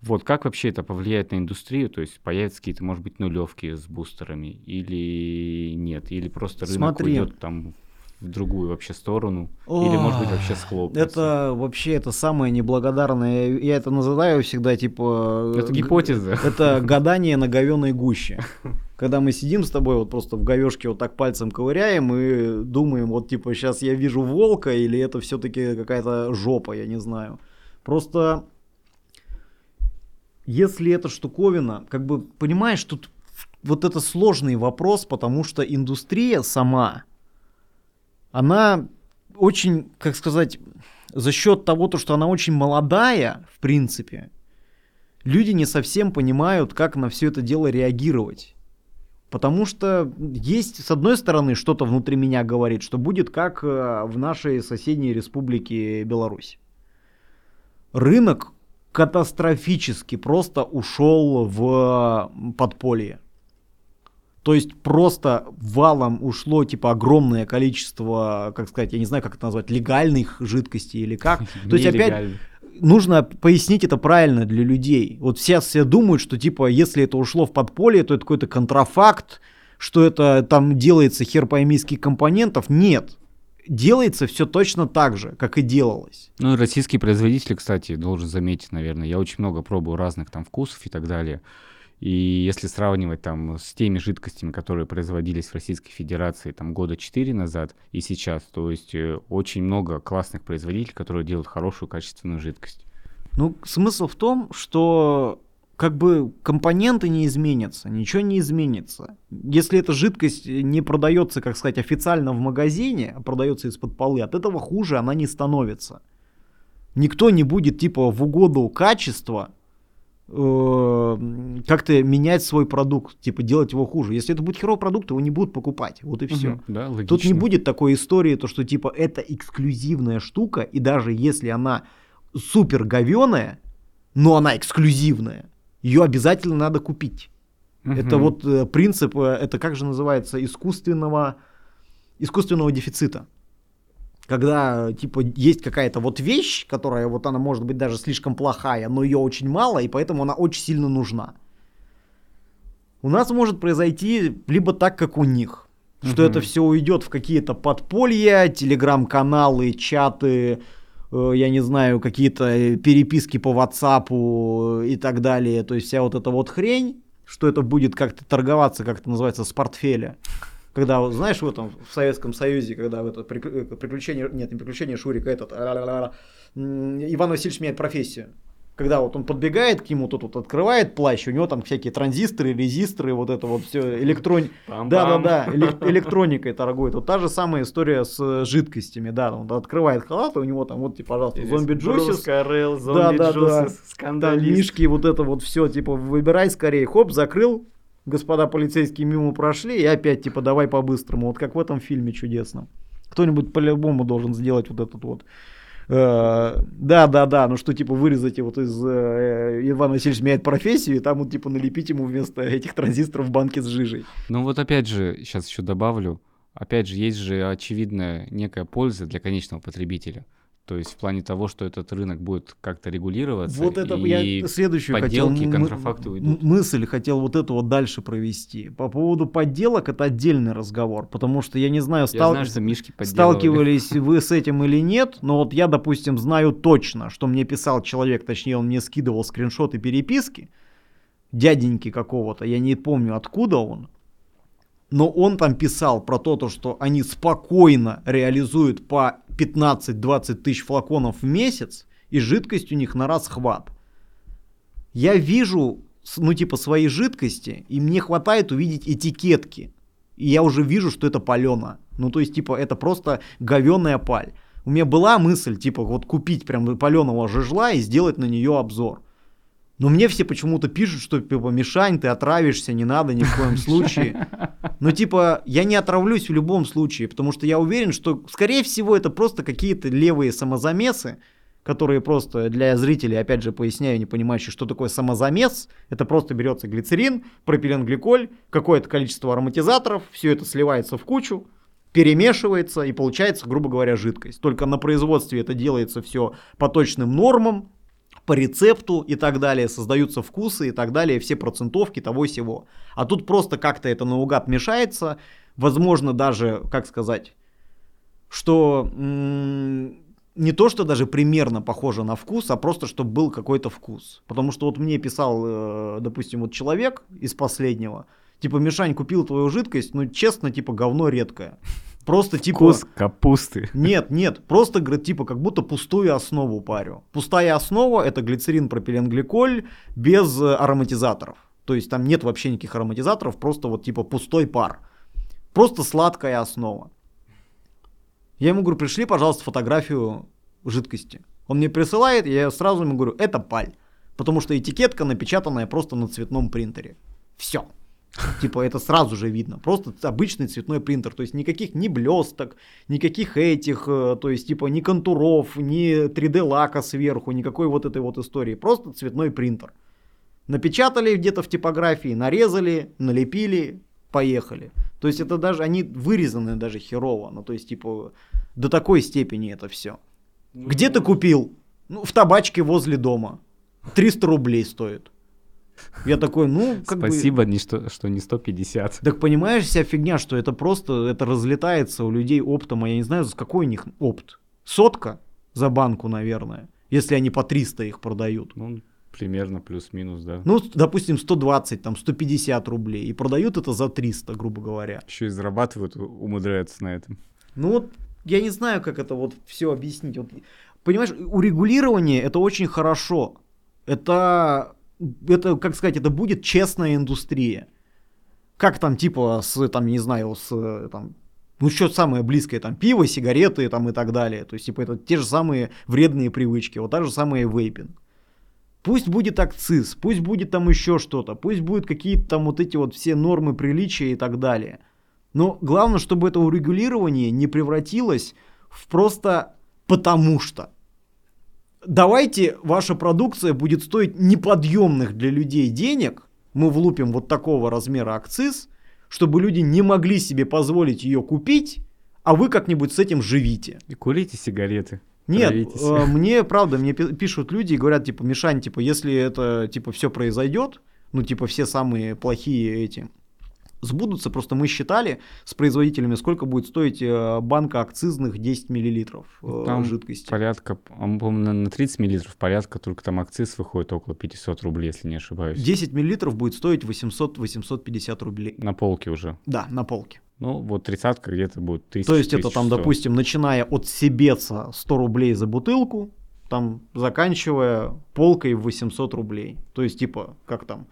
S1: Вот как вообще это повлияет на индустрию? То есть появятся какие-то, может быть, нулевки с бустерами или нет? Или просто рынок
S2: Смотри.
S1: уйдет там в другую вообще сторону? или, может быть, вообще схлопнется?
S2: Это вообще это самое неблагодарное. Я я это называю всегда типа.
S1: Это
S2: э,
S1: гипотеза.
S2: Это гадание на говеной гуще. Когда мы сидим с тобой вот просто в говешке вот так пальцем ковыряем и думаем, вот типа сейчас я вижу волка или это все-таки какая-то жопа, я не знаю. Просто если эта штуковина, как бы понимаешь, тут вот это сложный вопрос, потому что индустрия сама, она очень, как сказать, за счет того, то, что она очень молодая, в принципе, люди не совсем понимают, как на все это дело реагировать. Потому что есть, с одной стороны, что-то внутри меня говорит, что будет как э, в нашей соседней республике Беларусь. Рынок катастрофически просто ушел в подполье. То есть просто валом ушло типа огромное количество, как сказать, я не знаю, как это назвать, легальных жидкостей или как. То есть опять нужно пояснить это правильно для людей. Вот сейчас все думают, что типа если это ушло в подполье, то это какой-то контрафакт, что это там делается хер пойми компонентов. Нет. Делается все точно так же, как и делалось.
S1: Ну российские производители, кстати, должен заметить, наверное. Я очень много пробую разных там вкусов и так далее. И если сравнивать там с теми жидкостями, которые производились в Российской Федерации там года 4 назад и сейчас, то есть э, очень много классных производителей, которые делают хорошую качественную жидкость.
S2: Ну, смысл в том, что как бы компоненты не изменятся, ничего не изменится. Если эта жидкость не продается, как сказать, официально в магазине, а продается из-под полы, от этого хуже она не становится. Никто не будет типа в угоду качества как-то менять свой продукт, типа делать его хуже. Если это будет херовый продукт, его не будут покупать. Вот и все. Угу,
S1: да, логично.
S2: Тут не будет такой истории, то что типа это эксклюзивная штука, и даже если она супер говеная, но она эксклюзивная, ее обязательно надо купить. Угу. Это вот э, принцип, э, это как же называется, искусственного, искусственного дефицита когда, типа, есть какая-то вот вещь, которая вот она может быть даже слишком плохая, но ее очень мало, и поэтому она очень сильно нужна. У нас может произойти либо так, как у них, что угу. это все уйдет в какие-то подполья, телеграм-каналы, чаты, э, я не знаю, какие-то переписки по WhatsApp и так далее. То есть вся вот эта вот хрень, что это будет как-то торговаться, как это называется, с портфеля. Когда, знаешь, в этом, в Советском Союзе, когда в это э, приключение, нет, не приключение Шурика, этот, Иван Васильевич меняет профессию когда вот он подбегает к нему, тот вот открывает плащ, у него там всякие транзисторы, резисторы, вот это вот все, электрон... Да-да-да, электроникой торгует. Вот та же самая история с жидкостями, да, он открывает халат, и у него там вот, типа, пожалуйста, зомби джусис.
S1: зомби да, да, да.
S2: мишки, вот это вот все, типа, выбирай скорее, хоп, закрыл, господа полицейские мимо прошли, и опять типа давай по-быстрому, вот как в этом фильме чудесном. Кто-нибудь по-любому должен сделать вот этот вот э, да, да, да, ну что, типа, вырезать вот из э, Ивана Васильевича меняет профессию, и там вот, типа, налепить ему вместо этих транзисторов банки с жижей.
S1: Ну вот опять же, сейчас еще добавлю, опять же, есть же очевидная некая польза для конечного потребителя. То есть в плане того, что этот рынок будет как-то регулироваться.
S2: Вот это и я следующую
S1: подделки,
S2: хотел,
S1: контрафакты уйдут.
S2: мысль хотел вот это вот дальше провести. По поводу подделок это отдельный разговор, потому что я не знаю, стал...
S1: я знаю
S2: сталкивались вы с этим или нет, но вот я, допустим, знаю точно, что мне писал человек, точнее он мне скидывал скриншоты переписки дяденьки какого-то, я не помню откуда он, но он там писал про то, то, что они спокойно реализуют по 15-20 тысяч флаконов в месяц, и жидкость у них на расхват. Я вижу, ну типа, свои жидкости, и мне хватает увидеть этикетки. И я уже вижу, что это палена. Ну то есть, типа, это просто говенная паль. У меня была мысль, типа, вот купить прям паленого жижла и сделать на нее обзор. Но мне все почему-то пишут, что типа Мишань, ты отравишься, не надо ни в коем случае. Но типа я не отравлюсь в любом случае, потому что я уверен, что скорее всего это просто какие-то левые самозамесы, которые просто для зрителей, опять же, поясняю, не понимающих, что такое самозамес. Это просто берется глицерин, пропиленгликоль, какое-то количество ароматизаторов, все это сливается в кучу, перемешивается и получается, грубо говоря, жидкость. Только на производстве это делается все по точным нормам, по рецепту и так далее, создаются вкусы и так далее, все процентовки того всего. А тут просто как-то это наугад мешается, возможно даже, как сказать, что не то, что даже примерно похоже на вкус, а просто, чтобы был какой-то вкус. Потому что вот мне писал, э, допустим, вот человек из последнего, типа, Мишань, купил твою жидкость, ну, честно, типа, говно редкое. Просто типа...
S1: Вкус капусты.
S2: Нет, нет, просто, говорит, типа, как будто пустую основу парю. Пустая основа это глицерин, пропиленгликоль без э, ароматизаторов. То есть там нет вообще никаких ароматизаторов, просто вот типа пустой пар. Просто сладкая основа. Я ему говорю, пришли, пожалуйста, фотографию жидкости. Он мне присылает, я сразу ему говорю, это паль. Потому что этикетка напечатанная просто на цветном принтере. Все. Типа это сразу же видно. Просто обычный цветной принтер. То есть никаких ни блесток, никаких этих, э, то есть типа ни контуров, ни 3D лака сверху, никакой вот этой вот истории. Просто цветной принтер. Напечатали где-то в типографии, нарезали, налепили, поехали. То есть это даже, они вырезаны даже херово. Ну то есть типа до такой степени это все. Где ты купил? Ну, в табачке возле дома. 300 рублей стоит. Я такой, ну, как
S1: Спасибо, бы... не что, что не 150.
S2: Так понимаешь, вся фигня, что это просто, это разлетается у людей оптом, а я не знаю, за какой у них опт. Сотка за банку, наверное, если они по 300 их продают.
S1: Ну, примерно плюс-минус, да.
S2: Ну, допустим, 120, там, 150 рублей. И продают это за 300, грубо говоря.
S1: Еще и зарабатывают, умудряются на этом.
S2: Ну вот, я не знаю, как это вот все объяснить. Вот, понимаешь, урегулирование это очень хорошо. Это, это, как сказать, это будет честная индустрия. Как там, типа, с, там, не знаю, с, там, ну, что самое близкое, там, пиво, сигареты, там, и так далее. То есть, типа, это те же самые вредные привычки, вот так же самое вейпинг. Пусть будет акциз, пусть будет там еще что-то, пусть будут какие-то там вот эти вот все нормы приличия и так далее. Но главное, чтобы это урегулирование не превратилось в просто потому что. Давайте ваша продукция будет стоить неподъемных для людей денег, мы влупим вот такого размера акциз, чтобы люди не могли себе позволить ее купить, а вы как-нибудь с этим живите.
S1: И курите сигареты.
S2: Нет, э, мне правда, мне пишут люди и говорят, типа, Мишань, типа, если это, типа, все произойдет, ну, типа, все самые плохие эти сбудутся. Просто мы считали с производителями, сколько будет стоить э, банка акцизных 10 миллилитров
S1: э, там жидкости. Порядка, по-моему, на 30 миллилитров порядка, только там акциз выходит около 500 рублей, если не ошибаюсь.
S2: 10 миллилитров будет стоить 800-850 рублей.
S1: На полке уже.
S2: Да, на полке.
S1: Ну, вот тридцатка где-то будет 1000
S2: То есть это там, допустим, начиная от Себеца 100 рублей за бутылку, там заканчивая полкой в 800 рублей. То есть типа, как там,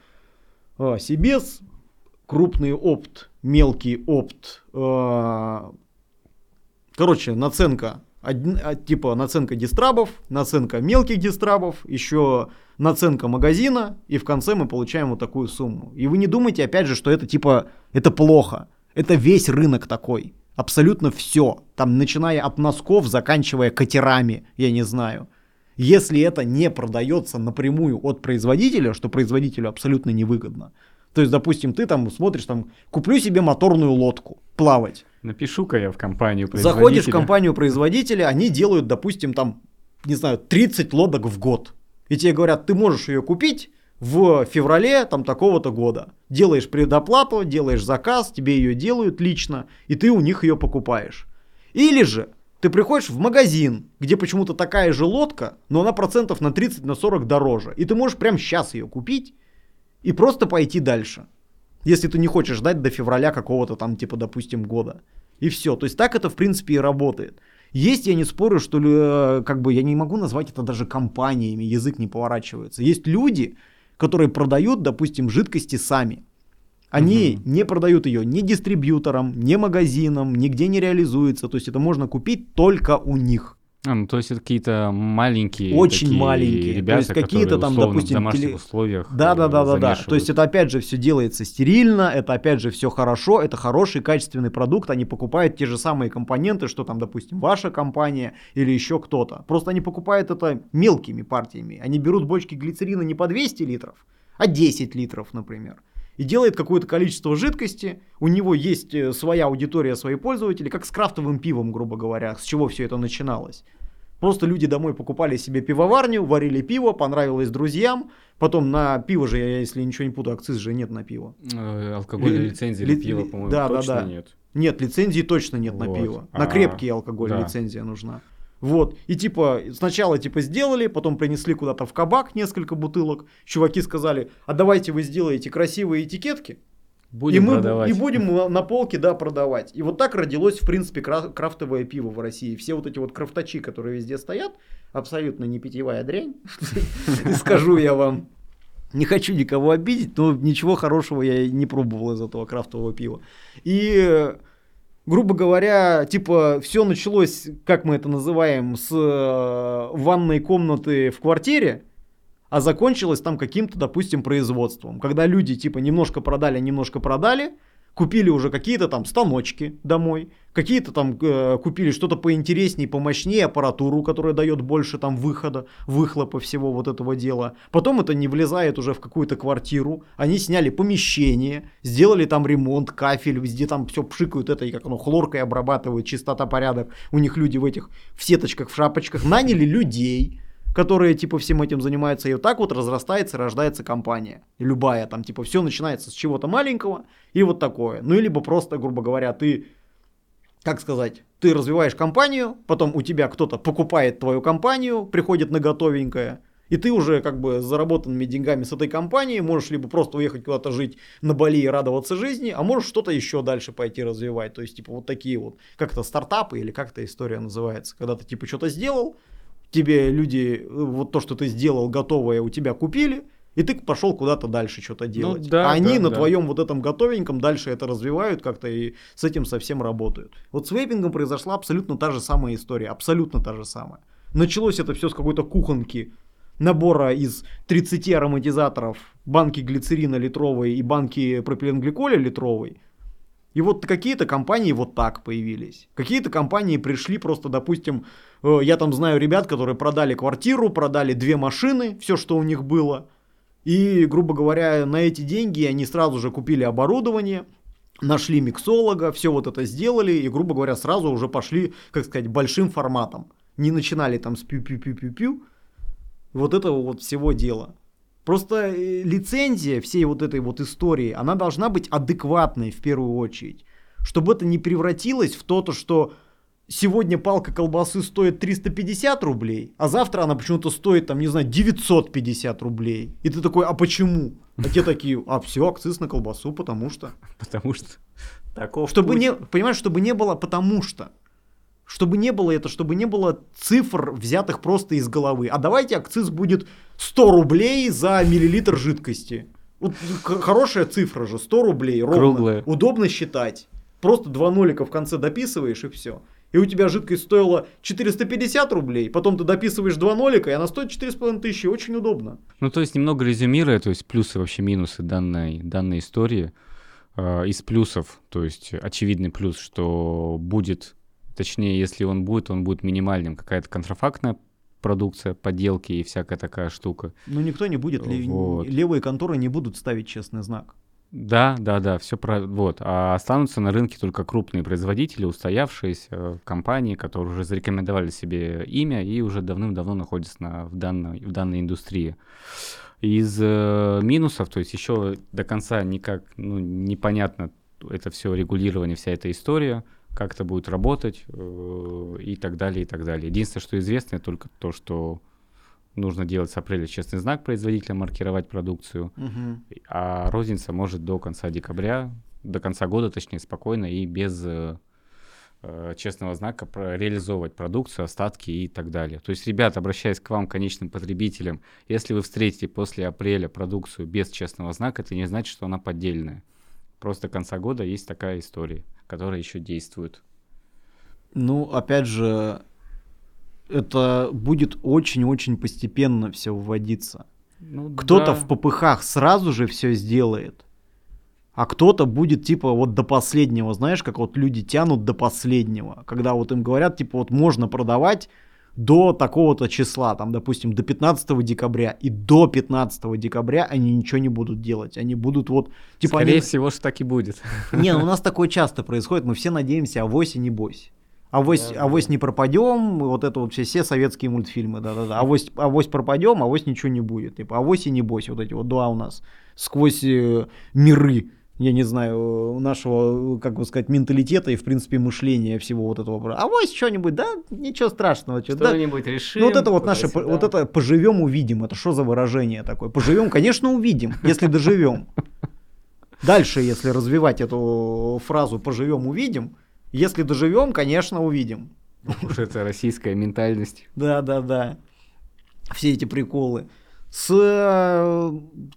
S2: а, Себец крупный опт, мелкий опт, э, короче, наценка, а, типа наценка дистрабов, наценка мелких дистрабов, еще наценка магазина, и в конце мы получаем вот такую сумму. И вы не думайте, опять же, что это типа, это плохо. Это весь рынок такой. Абсолютно все. Там, начиная от носков, заканчивая катерами, я не знаю. Если это не продается напрямую от производителя, что производителю абсолютно невыгодно, то есть, допустим, ты там смотришь, там, куплю себе моторную лодку, плавать.
S1: Напишу-ка я в компанию
S2: производителя. Заходишь в компанию производителя, они делают, допустим, там, не знаю, 30 лодок в год. И тебе говорят, ты можешь ее купить в феврале там такого-то года. Делаешь предоплату, делаешь заказ, тебе ее делают лично, и ты у них ее покупаешь. Или же ты приходишь в магазин, где почему-то такая же лодка, но она процентов на 30, на 40 дороже. И ты можешь прямо сейчас ее купить и просто пойти дальше. Если ты не хочешь ждать до февраля какого-то там, типа, допустим, года. И все. То есть так это, в принципе, и работает. Есть, я не спорю, что э, как бы я не могу назвать это даже компаниями, язык не поворачивается. Есть люди, которые продают, допустим, жидкости сами. Они угу. не продают ее ни дистрибьюторам, ни магазинам, нигде не реализуется. То есть это можно купить только у них.
S1: А, ну, то есть это какие-то маленькие
S2: Очень маленькие.
S1: ребята,
S2: то есть какие-то там, допустим,
S1: в домашних теле... условиях
S2: Да, да, да, да, да. То есть это опять же все делается стерильно, это опять же все хорошо, это хороший качественный продукт, они покупают те же самые компоненты, что там, допустим, ваша компания или еще кто-то. Просто они покупают это мелкими партиями. Они берут бочки глицерина не по 200 литров, а 10 литров, например и делает какое-то количество жидкости, у него есть э, своя аудитория, свои пользователи, как с крафтовым пивом, грубо говоря, с чего все это начиналось. Просто люди домой покупали себе пивоварню, варили пиво, понравилось друзьям. Потом на пиво же, я, если ничего не путаю, акциз же нет на пиво.
S1: Э, алкогольной лицензии ли, пива, по-моему, да, точно да, да. нет.
S2: Нет, лицензии точно нет вот. на пиво. На А-а-а. крепкий алкоголь да. лицензия нужна. Вот. И типа сначала типа сделали, потом принесли куда-то в кабак несколько бутылок. Чуваки сказали, а давайте вы сделаете красивые этикетки. Будем и мы продавать. и будем на полке, да, продавать. И вот так родилось, в принципе, крафтовое пиво в России. Все вот эти вот крафтачи, которые везде стоят, абсолютно не питьевая дрянь, скажу я вам. Не хочу никого обидеть, но ничего хорошего я не пробовал из этого крафтового пива. И грубо говоря, типа, все началось, как мы это называем, с э, ванной комнаты в квартире, а закончилось там каким-то, допустим, производством. Когда люди типа немножко продали, немножко продали, купили уже какие-то там станочки домой, какие-то там э, купили что-то поинтереснее, помощнее аппаратуру, которая дает больше там выхода, выхлопа всего вот этого дела. Потом это не влезает уже в какую-то квартиру, они сняли помещение, сделали там ремонт, кафель, везде там все пшикают это, и как оно хлоркой обрабатывают, чистота, порядок. У них люди в этих в сеточках, в шапочках, наняли людей, которые типа всем этим занимаются, и вот так вот разрастается, рождается компания. Любая там, типа, все начинается с чего-то маленького, и вот такое. Ну, либо просто, грубо говоря, ты, как сказать, ты развиваешь компанию, потом у тебя кто-то покупает твою компанию, приходит на готовенькое, и ты уже как бы с заработанными деньгами с этой компании можешь либо просто уехать куда-то жить на Бали и радоваться жизни, а можешь что-то еще дальше пойти развивать. То есть, типа, вот такие вот, как то стартапы или как то история называется. Когда ты, типа, что-то сделал, тебе люди, вот то, что ты сделал готовое, у тебя купили, и ты пошел куда-то дальше что-то ну делать. Ну, да, а они да, на да. твоем вот этом готовеньком дальше это развивают как-то и с этим совсем работают. Вот с вейпингом произошла абсолютно та же самая история, абсолютно та же самая. Началось это все с какой-то кухонки, набора из 30 ароматизаторов, банки глицерина литровой и банки пропиленгликоля литровой. И вот какие-то компании вот так появились. Какие-то компании пришли просто, допустим, э, я там знаю ребят, которые продали квартиру, продали две машины, все, что у них было. И, грубо говоря, на эти деньги они сразу же купили оборудование, нашли миксолога, все вот это сделали и, грубо говоря, сразу уже пошли, как сказать, большим форматом. Не начинали там с пю-пю-пю-пю-пю. Вот этого вот всего дела. Просто э, лицензия всей вот этой вот истории, она должна быть адекватной в первую очередь. Чтобы это не превратилось в то-то, что сегодня палка колбасы стоит 350 рублей, а завтра она почему-то стоит, там, не знаю, 950 рублей. И ты такой, а почему? А те такие, а все, акциз на колбасу, потому что.
S1: Потому что.
S2: Таков чтобы путь. не, понимаешь, чтобы не было потому что чтобы не было это, чтобы не было цифр, взятых просто из головы. А давайте акциз будет 100 рублей за миллилитр жидкости. Вот хорошая цифра же, 100 рублей, ровно. Круглая. Удобно считать. Просто два нолика в конце дописываешь и все. И у тебя жидкость стоила 450 рублей, потом ты дописываешь два нолика, и она стоит 4,5 тысячи. Очень удобно.
S1: Ну, то есть, немного резюмируя, то есть, плюсы, вообще минусы данной, данной истории. Э, из плюсов, то есть, очевидный плюс, что будет Точнее, если он будет, он будет минимальным. Какая-то контрафактная продукция, подделки и всякая такая штука.
S2: Ну, никто не будет, вот. левые конторы не будут ставить честный знак.
S1: Да, да, да, все про... Вот. А останутся на рынке только крупные производители, устоявшиеся э, компании, которые уже зарекомендовали себе имя и уже давным-давно находятся на, в, данной, в данной индустрии. Из э, минусов, то есть еще до конца никак ну, непонятно это все регулирование, вся эта история – как это будет работать э, и так далее, и так далее. Единственное, что известно, только то, что нужно делать с апреля честный знак производителя, маркировать продукцию, угу. а розница может до конца декабря, до конца года, точнее, спокойно и без э, э честного знака реализовывать продукцию, остатки и так далее. То есть, ребята, обращаясь к вам, конечным потребителям, если вы встретите после апреля продукцию без честного знака, это не значит, что она поддельная. Просто конца года есть такая история которые еще действуют.
S2: Ну, опять же, это будет очень-очень постепенно все вводиться. Ну, кто-то да. в попыхах сразу же все сделает, а кто-то будет типа вот до последнего, знаешь, как вот люди тянут до последнего, когда вот им говорят, типа вот можно продавать до такого-то числа, там, допустим, до 15 декабря, и до 15 декабря они ничего не будут делать. Они будут вот...
S1: Типа, Скорее они... всего, что так и будет.
S2: Не, ну у нас такое часто происходит, мы все надеемся, авось и не бойся. Авось, да, авось не пропадем, вот это вот все, все советские мультфильмы, да-да-да. Авось, авось пропадем, авось ничего не будет. Типа, авось и не бойся, вот эти вот два у нас сквозь э, миры я не знаю, нашего, как бы сказать, менталитета и, в принципе, мышления всего вот этого. А вот что-нибудь, да, ничего страшного.
S1: Что-нибудь да. решим.
S2: Ну, вот это вот наше, вот это поживем, увидим. Это что за выражение такое? Поживем, конечно, увидим, если доживем. Дальше, если развивать эту фразу «поживем, увидим», если доживем, конечно, увидим.
S1: Уж это российская ментальность.
S2: Да, да, да. Все эти приколы. С э,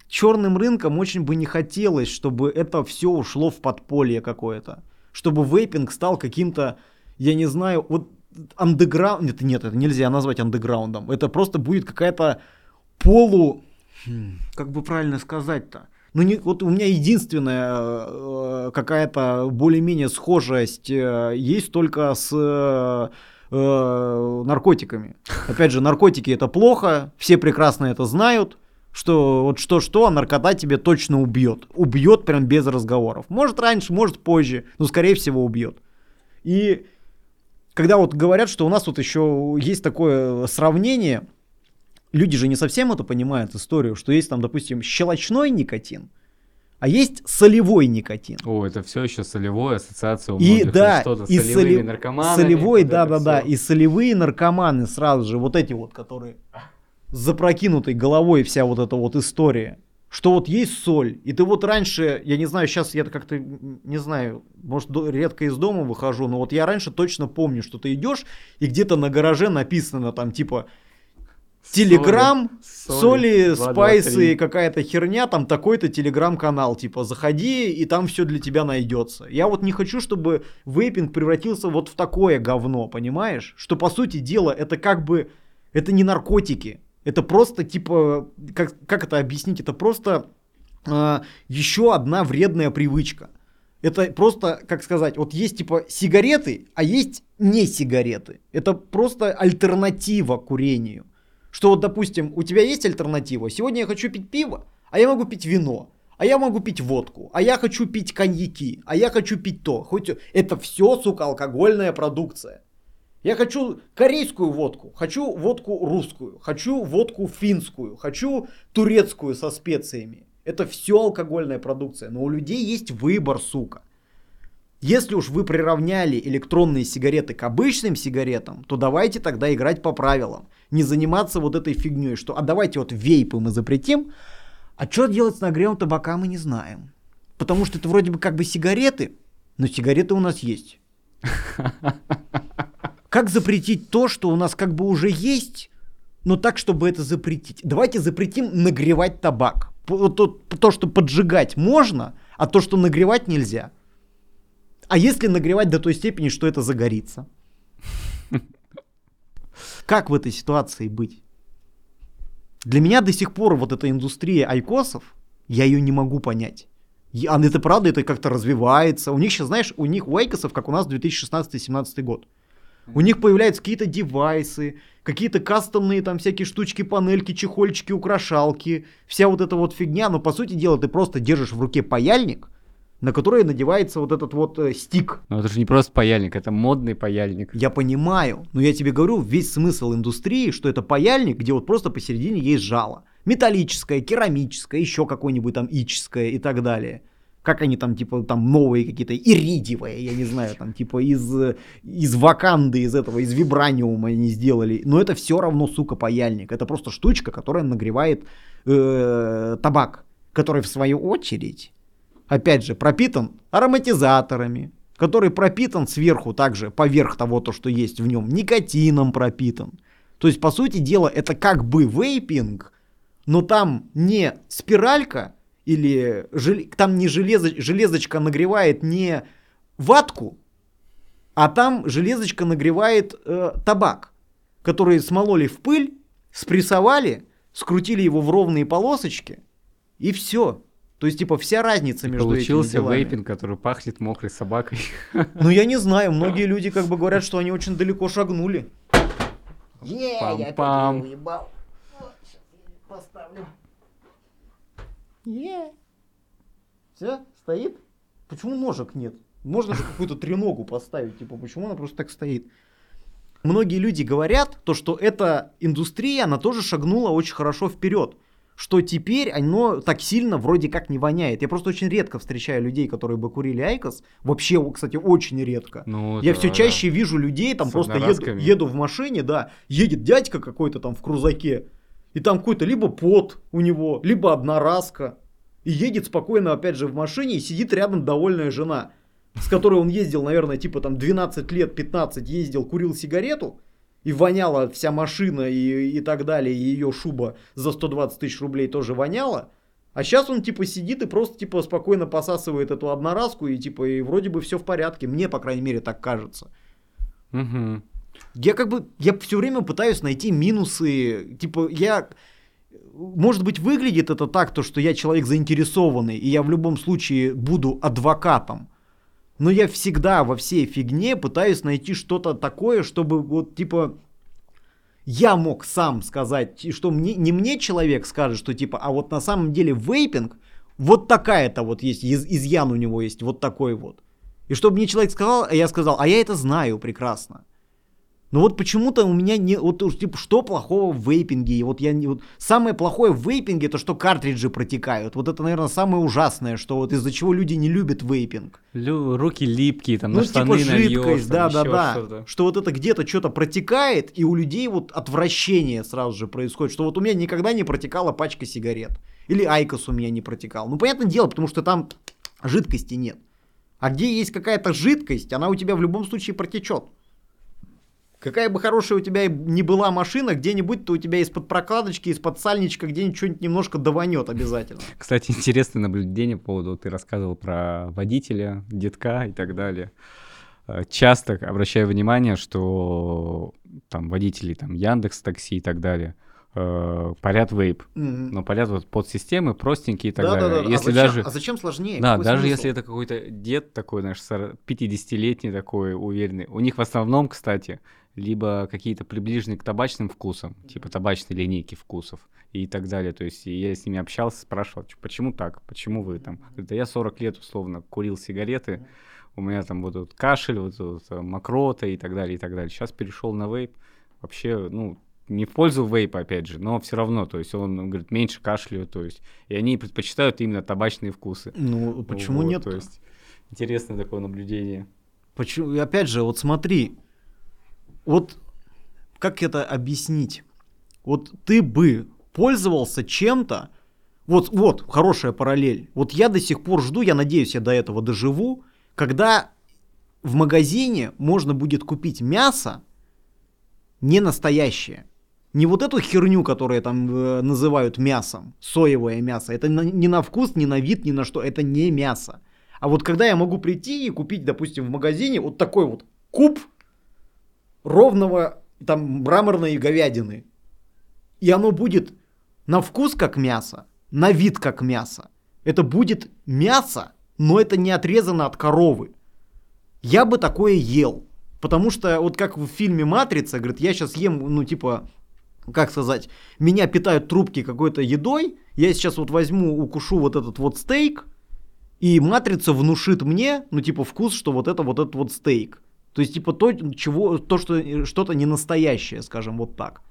S2: черным рынком очень бы не хотелось, чтобы это все ушло в подполье какое-то. Чтобы вейпинг стал каким-то, я не знаю, вот андеграунд... Нет, нет, это нельзя назвать андеграундом. Это просто будет какая-то полу... Хм, как бы правильно сказать-то? Ну, не, вот у меня единственная э, какая-то более-менее схожесть э, есть только с э, наркотиками. Опять же, наркотики это плохо, все прекрасно это знают, что вот что-что, а наркота тебе точно убьет. Убьет прям без разговоров. Может раньше, может позже, но скорее всего убьет. И когда вот говорят, что у нас вот еще есть такое сравнение, люди же не совсем это понимают историю, что есть там, допустим, щелочной никотин, а есть солевой никотин.
S1: О, это все еще солевой, ассоциация у
S2: и да, что-то и соли... солевой, да, да, да, и солевые наркоманы сразу же, вот эти вот, которые с запрокинутой головой вся вот эта вот история что вот есть соль, и ты вот раньше, я не знаю, сейчас я как-то, не знаю, может, редко из дома выхожу, но вот я раньше точно помню, что ты идешь, и где-то на гараже написано там типа Телеграм, соли, соли спайсы, какая-то херня, там такой-то телеграм-канал, типа, заходи, и там все для тебя найдется. Я вот не хочу, чтобы вейпинг превратился вот в такое говно, понимаешь? Что, по сути дела, это как бы, это не наркотики, это просто типа, как, как это объяснить? Это просто э, еще одна вредная привычка. Это просто, как сказать, вот есть типа сигареты, а есть не сигареты. Это просто альтернатива курению. Что вот, допустим, у тебя есть альтернатива. Сегодня я хочу пить пиво, а я могу пить вино. А я могу пить водку, а я хочу пить коньяки, а я хочу пить то. Хоть это все, сука, алкогольная продукция. Я хочу корейскую водку, хочу водку русскую, хочу водку финскую, хочу турецкую со специями. Это все алкогольная продукция, но у людей есть выбор, сука. Если уж вы приравняли электронные сигареты к обычным сигаретам, то давайте тогда играть по правилам. Не заниматься вот этой фигней, что а давайте вот вейпы мы запретим, а что делать с нагревом табака мы не знаем. Потому что это вроде бы как бы сигареты, но сигареты у нас есть. Как запретить то, что у нас как бы уже есть, но так, чтобы это запретить? Давайте запретим нагревать табак. То, то, что поджигать можно, а то, что нагревать нельзя. А если нагревать до той степени, что это загорится? Как в этой ситуации быть? Для меня до сих пор вот эта индустрия айкосов, я ее не могу понять. А это правда, это как-то развивается. У них сейчас, знаешь, у них у айкосов, как у нас 2016-2017 год. У них появляются какие-то девайсы, какие-то кастомные там всякие штучки, панельки, чехольчики, украшалки, вся вот эта вот фигня. Но по сути дела ты просто держишь в руке паяльник, на который надевается вот этот вот э, стик.
S1: Но это же не просто паяльник, это модный паяльник.
S2: Я понимаю, но я тебе говорю, весь смысл индустрии, что это паяльник, где вот просто посередине есть жало. Металлическое, керамическое, еще какое-нибудь там ическое и так далее как они там, типа, там новые какие-то, иридиевые, я не знаю, там, типа, из, из ваканды, из этого, из вибраниума они сделали. Но это все равно, сука, паяльник. Это просто штучка, которая нагревает э, табак, который, в свою очередь, опять же, пропитан ароматизаторами, который пропитан сверху также, поверх того, то, что есть в нем, никотином пропитан. То есть, по сути дела, это как бы вейпинг, но там не спиралька, или там не железо... железочка нагревает не ватку, а там железочка нагревает э, табак, который смололи в пыль, спрессовали, скрутили его в ровные полосочки, и все. То есть, типа, вся разница между
S1: Получился
S2: этими делами.
S1: вейпинг, который пахнет мокрой собакой.
S2: Ну, я не знаю. Многие люди как бы говорят, что они очень далеко шагнули.
S1: Е, я уебал.
S2: Поставлю. Е. Все, стоит? Почему ножек нет? Можно же какую-то треногу поставить, типа, почему она просто так стоит? Многие люди говорят, то, что эта индустрия, она тоже шагнула очень хорошо вперед. Что теперь оно так сильно вроде как не воняет. Я просто очень редко встречаю людей, которые бы курили IQOS. Вообще, кстати, очень редко. Ну, Я да, все чаще да. вижу людей, там С просто еду, еду в машине, да, едет дядька какой-то там в крузаке. И там какой-то либо пот у него, либо одноразка. И едет спокойно, опять же, в машине, и сидит рядом довольная жена, с которой он ездил, наверное, типа там 12 лет, 15 ездил, курил сигарету, и воняла вся машина и, и так далее, и ее шуба за 120 тысяч рублей тоже воняла. А сейчас он типа сидит и просто типа спокойно посасывает эту одноразку и типа и вроде бы все в порядке. Мне, по крайней мере, так кажется.
S1: Угу.
S2: Я как бы, я все время пытаюсь найти минусы. Типа я может быть, выглядит это так, то, что я человек заинтересованный, и я в любом случае буду адвокатом. Но я всегда во всей фигне пытаюсь найти что-то такое, чтобы вот типа я мог сам сказать, что мне, не мне человек скажет, что типа, а вот на самом деле вейпинг, вот такая-то вот есть, из, изъян у него есть, вот такой вот. И чтобы мне человек сказал, я сказал, а я это знаю прекрасно. Но вот почему-то у меня не... Вот типа, что плохого в вейпинге? И вот я не... Вот, самое плохое в вейпинге, это что картриджи протекают. Вот это, наверное, самое ужасное, что вот из-за чего люди не любят вейпинг.
S1: Лю... Руки липкие, там,
S2: ну,
S1: на штаны
S2: типа жидкость, да, да. Что вот это где-то что-то протекает, и у людей вот отвращение сразу же происходит. Что вот у меня никогда не протекала пачка сигарет. Или IQOS у меня не протекал. Ну, понятное дело, потому что там жидкости нет. А где есть какая-то жидкость, она у тебя в любом случае протечет. Какая бы хорошая у тебя ни была машина, где-нибудь то у тебя из-под прокладочки, из-под сальничка где-нибудь что-нибудь немножко даванет обязательно.
S1: Кстати, интересное наблюдение по поводу, ты рассказывал про водителя, детка и так далее. Э, часто обращаю внимание, что там водители там Яндекс Такси и так далее э, парят вейп,
S2: Мгм.
S1: но парят вот под системы простенькие и так
S2: Да, да,
S1: далее.
S2: да.
S1: Если
S2: а, зачем,
S1: даже
S2: а зачем сложнее?
S1: Да,
S2: Какой
S1: даже
S2: смысл?
S1: если это какой-то дед такой, знаешь, 40 50-летний такой, уверенный. У них в основном, кстати, либо какие-то приближенные к табачным вкусам, типа табачной линейки вкусов и так далее. То есть я с ними общался, спрашивал, «Чё, почему так, почему вы там? Говорит, да я 40 лет условно курил сигареты, у меня там вот тут кашель, вот тут э, мокрота и так далее, и так далее. Сейчас перешел на вейп. Вообще, ну, не в пользу вейпа, опять же, но все равно, то есть он, говорит, меньше кашляют, то есть, и они предпочитают именно табачные вкусы.
S2: Ну, почему
S1: Вот,
S2: нет?
S1: То есть, интересное такое наблюдение.
S2: Почему? И опять же, вот смотри, вот как это объяснить? Вот ты бы пользовался чем-то, вот, вот, хорошая параллель. Вот я до сих пор жду, я надеюсь, я до этого доживу, когда в магазине можно будет купить мясо не настоящее. Не вот эту херню, которую там э, называют мясом, соевое мясо. Это на- ни на вкус, ни на вид, ни на что. Это не мясо. А вот когда я могу прийти и купить, допустим, в магазине вот такой вот куб ровного там мраморной говядины. И оно будет на вкус как мясо, на вид как мясо. Это будет мясо, но это не отрезано от коровы. Я бы такое ел. Потому что вот как в фильме «Матрица», говорит, я сейчас ем, ну типа, как сказать, меня питают трубки какой-то едой, я сейчас вот возьму, укушу вот этот вот стейк, и матрица внушит мне, ну, типа, вкус, что вот это вот этот вот стейк. То есть, типа, то, чего, то что что-то не настоящее, скажем, вот так.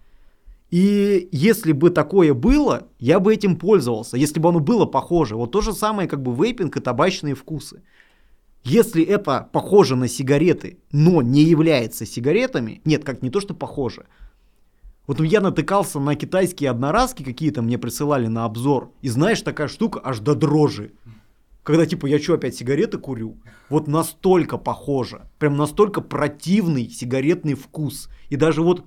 S2: И если бы такое было, я бы этим пользовался, если бы оно было похоже. Вот то же самое, как бы вейпинг и табачные вкусы. Если это похоже на сигареты, но не является сигаретами, нет, как не то, что похоже. Вот я натыкался на китайские одноразки какие-то, мне присылали на обзор. И знаешь, такая штука аж до дрожи. Когда типа я что, опять сигареты курю? Вот настолько похоже. Прям настолько противный сигаретный вкус. И даже вот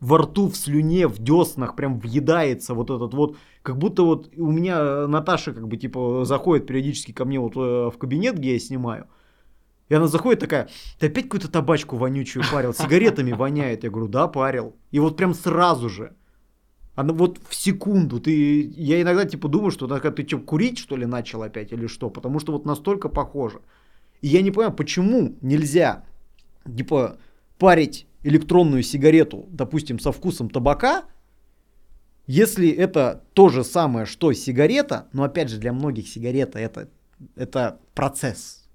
S2: во рту, в слюне, в деснах прям въедается вот этот вот, как будто вот у меня Наташа как бы типа заходит периодически ко мне вот э, в кабинет, где я снимаю, и она заходит такая, ты опять какую-то табачку вонючую парил, сигаретами воняет. Я говорю, да, парил. И вот прям сразу же. Она вот в секунду. Ты, я иногда типа думаю, что такая, ты что, курить что ли начал опять или что? Потому что вот настолько похоже. И я не понимаю, почему нельзя типа парить электронную сигарету, допустим, со вкусом табака, если это то же самое, что сигарета, но опять же для многих сигарета это, это процесс.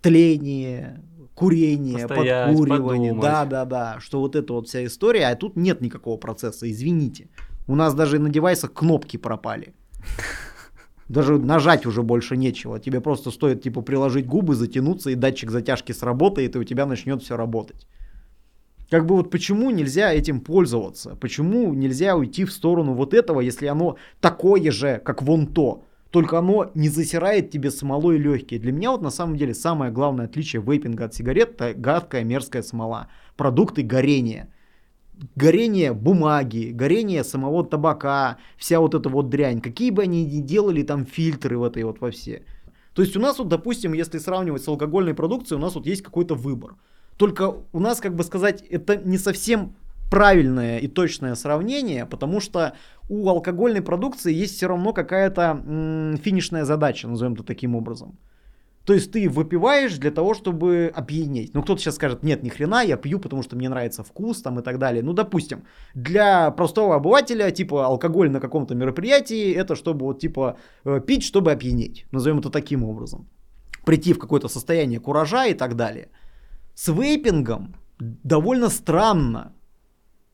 S2: Тление, курение, подкуривание.
S1: подумать.
S2: Да, да, да. Что вот эта вот вся история, а тут нет никакого процесса, извините. У нас даже на девайсах кнопки пропали. Даже нажать уже больше нечего. Тебе просто стоит типа приложить губы, затянуться, и датчик затяжки сработает, и у тебя начнет все работать. Как бы вот почему нельзя этим пользоваться? Почему нельзя уйти в сторону вот этого, если оно такое же, как вон то? Только оно не засирает тебе смолой легкие. Для меня вот на самом деле самое главное отличие вейпинга от сигарет это гадкая мерзкая смола. Продукты горения. Горение бумаги, горение самого табака, вся вот эта вот дрянь. Какие бы они ни делали там фильтры в этой вот во все. То есть у нас вот, допустим, если сравнивать с алкогольной продукцией, у нас вот есть какой-то выбор. Только у нас, как бы сказать, это не совсем правильное и точное сравнение, потому что у алкогольной продукции есть все равно какая-то м, финишная задача, назовем это таким образом. То есть ты выпиваешь для того, чтобы опьянеть. Ну, кто-то сейчас скажет, нет, ни хрена, я пью, потому что мне нравится вкус там и так далее. Ну, допустим, для простого обывателя, типа, алкоголь на каком-то мероприятии, это чтобы вот, типа, э, пить, чтобы опьянеть. Назовем это таким образом. Прийти в какое-то состояние куража и так далее. С вейпингом довольно странно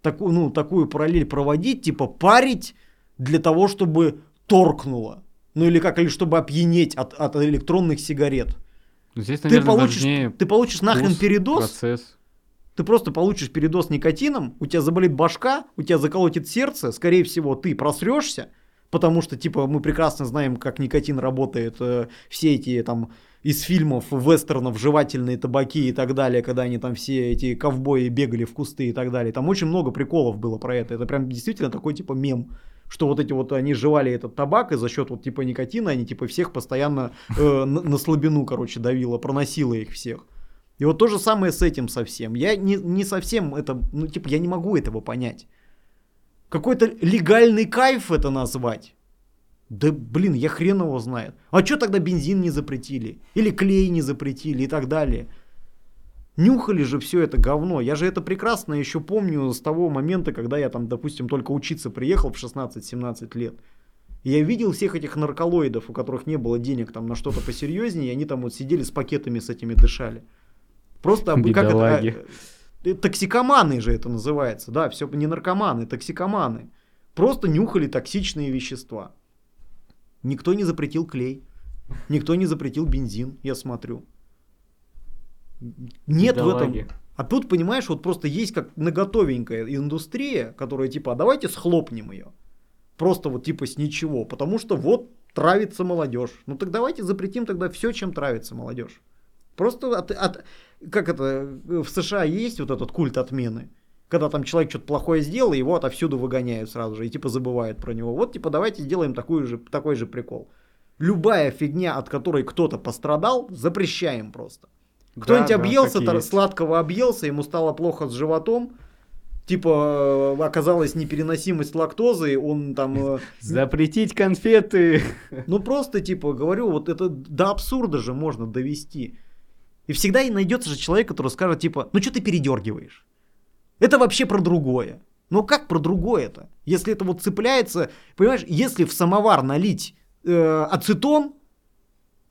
S2: такую, ну, такую параллель проводить, типа, парить для того, чтобы торкнуло. Ну или как, или чтобы опьянеть от, от электронных сигарет.
S1: Ну, Здесь,
S2: Ты
S1: наверное,
S2: получишь,
S1: важнее
S2: ты получишь нахрен передоз,
S1: процесс.
S2: ты просто получишь передоз никотином, у тебя заболит башка, у тебя заколотит сердце, скорее всего, ты просрешься, потому что, типа, мы прекрасно знаем, как никотин работает, э, все эти там из фильмов, вестернов, жевательные табаки и так далее, когда они там все эти ковбои бегали в кусты и так далее. Там очень много приколов было про это. Это прям действительно такой типа мем что вот эти вот они жевали этот табак, и за счет вот типа никотина они типа всех постоянно э, на, на слабину, короче, давило, проносило их всех. И вот то же самое с этим совсем. Я не, не совсем это, ну типа я не могу этого понять. Какой-то легальный кайф это назвать. Да блин, я хрен его знает. А что тогда бензин не запретили? Или клей не запретили и так далее? Нюхали же все это говно. Я же это прекрасно еще помню с того момента, когда я там, допустим, только учиться приехал в 16-17 лет. И я видел всех этих нарколоидов, у которых не было денег там на что-то посерьезнее, и они там вот сидели с пакетами с этими дышали. Просто как это, а, э, токсикоманы же это называется, да, все не наркоманы, токсикоманы. Просто нюхали токсичные вещества. Никто не запретил клей, никто не запретил бензин, я смотрю. Нет в этом. А тут, понимаешь, вот просто есть как наготовенькая индустрия, которая типа, а давайте схлопнем ее. Просто вот типа с ничего. Потому что вот травится молодежь. Ну так давайте запретим тогда все, чем травится молодежь. Просто от, от- как это, в США есть вот этот культ отмены. Когда там человек что-то плохое сделал, его отовсюду выгоняют сразу же и типа забывают про него. Вот типа давайте сделаем такую же, такой же прикол. Любая фигня, от которой кто-то пострадал, запрещаем просто. Кто-нибудь
S1: Да, да,
S2: объелся,
S1: есть.
S2: сладкого объелся, ему стало плохо с животом, типа оказалась непереносимость лактозы, он там, э,
S1: Запретить конфеты.
S2: ну просто типа говорю, вот это до абсурда же можно довести. И всегда и найдется же человек, который скажет типа, ну что ты передергиваешь? Это вообще про другое. Ну как про другое-то? Если это вот цепляется, понимаешь, если в самовар налить э, ацетон,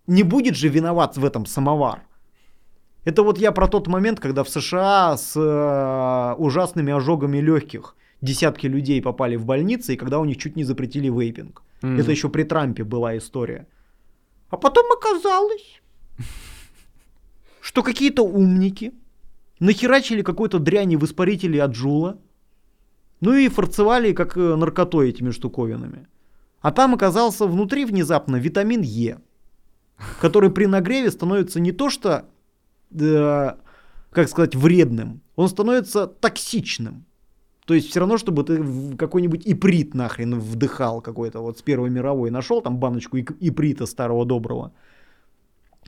S2: не будет же виноват в этом самовар. Это вот я про тот момент, когда в США с э, ужасными ожогами легких десятки людей попали в больницы, и когда у них чуть не запретили вейпинг.
S1: Мгм.
S2: Это еще при Трампе была история. А потом оказалось, что какие-то умники нахерачили какой-то дряни в испарителе от Джула, ну и фарцевали как э, наркотой этими штуковинами. А там оказался внутри внезапно витамин Е, который при нагреве становится не то что, э, как сказать, вредным, он становится токсичным. То есть все равно, чтобы ты какой-нибудь иприт нахрен вдыхал какой-то вот с Первой мировой, нашел там баночку иприта старого доброго.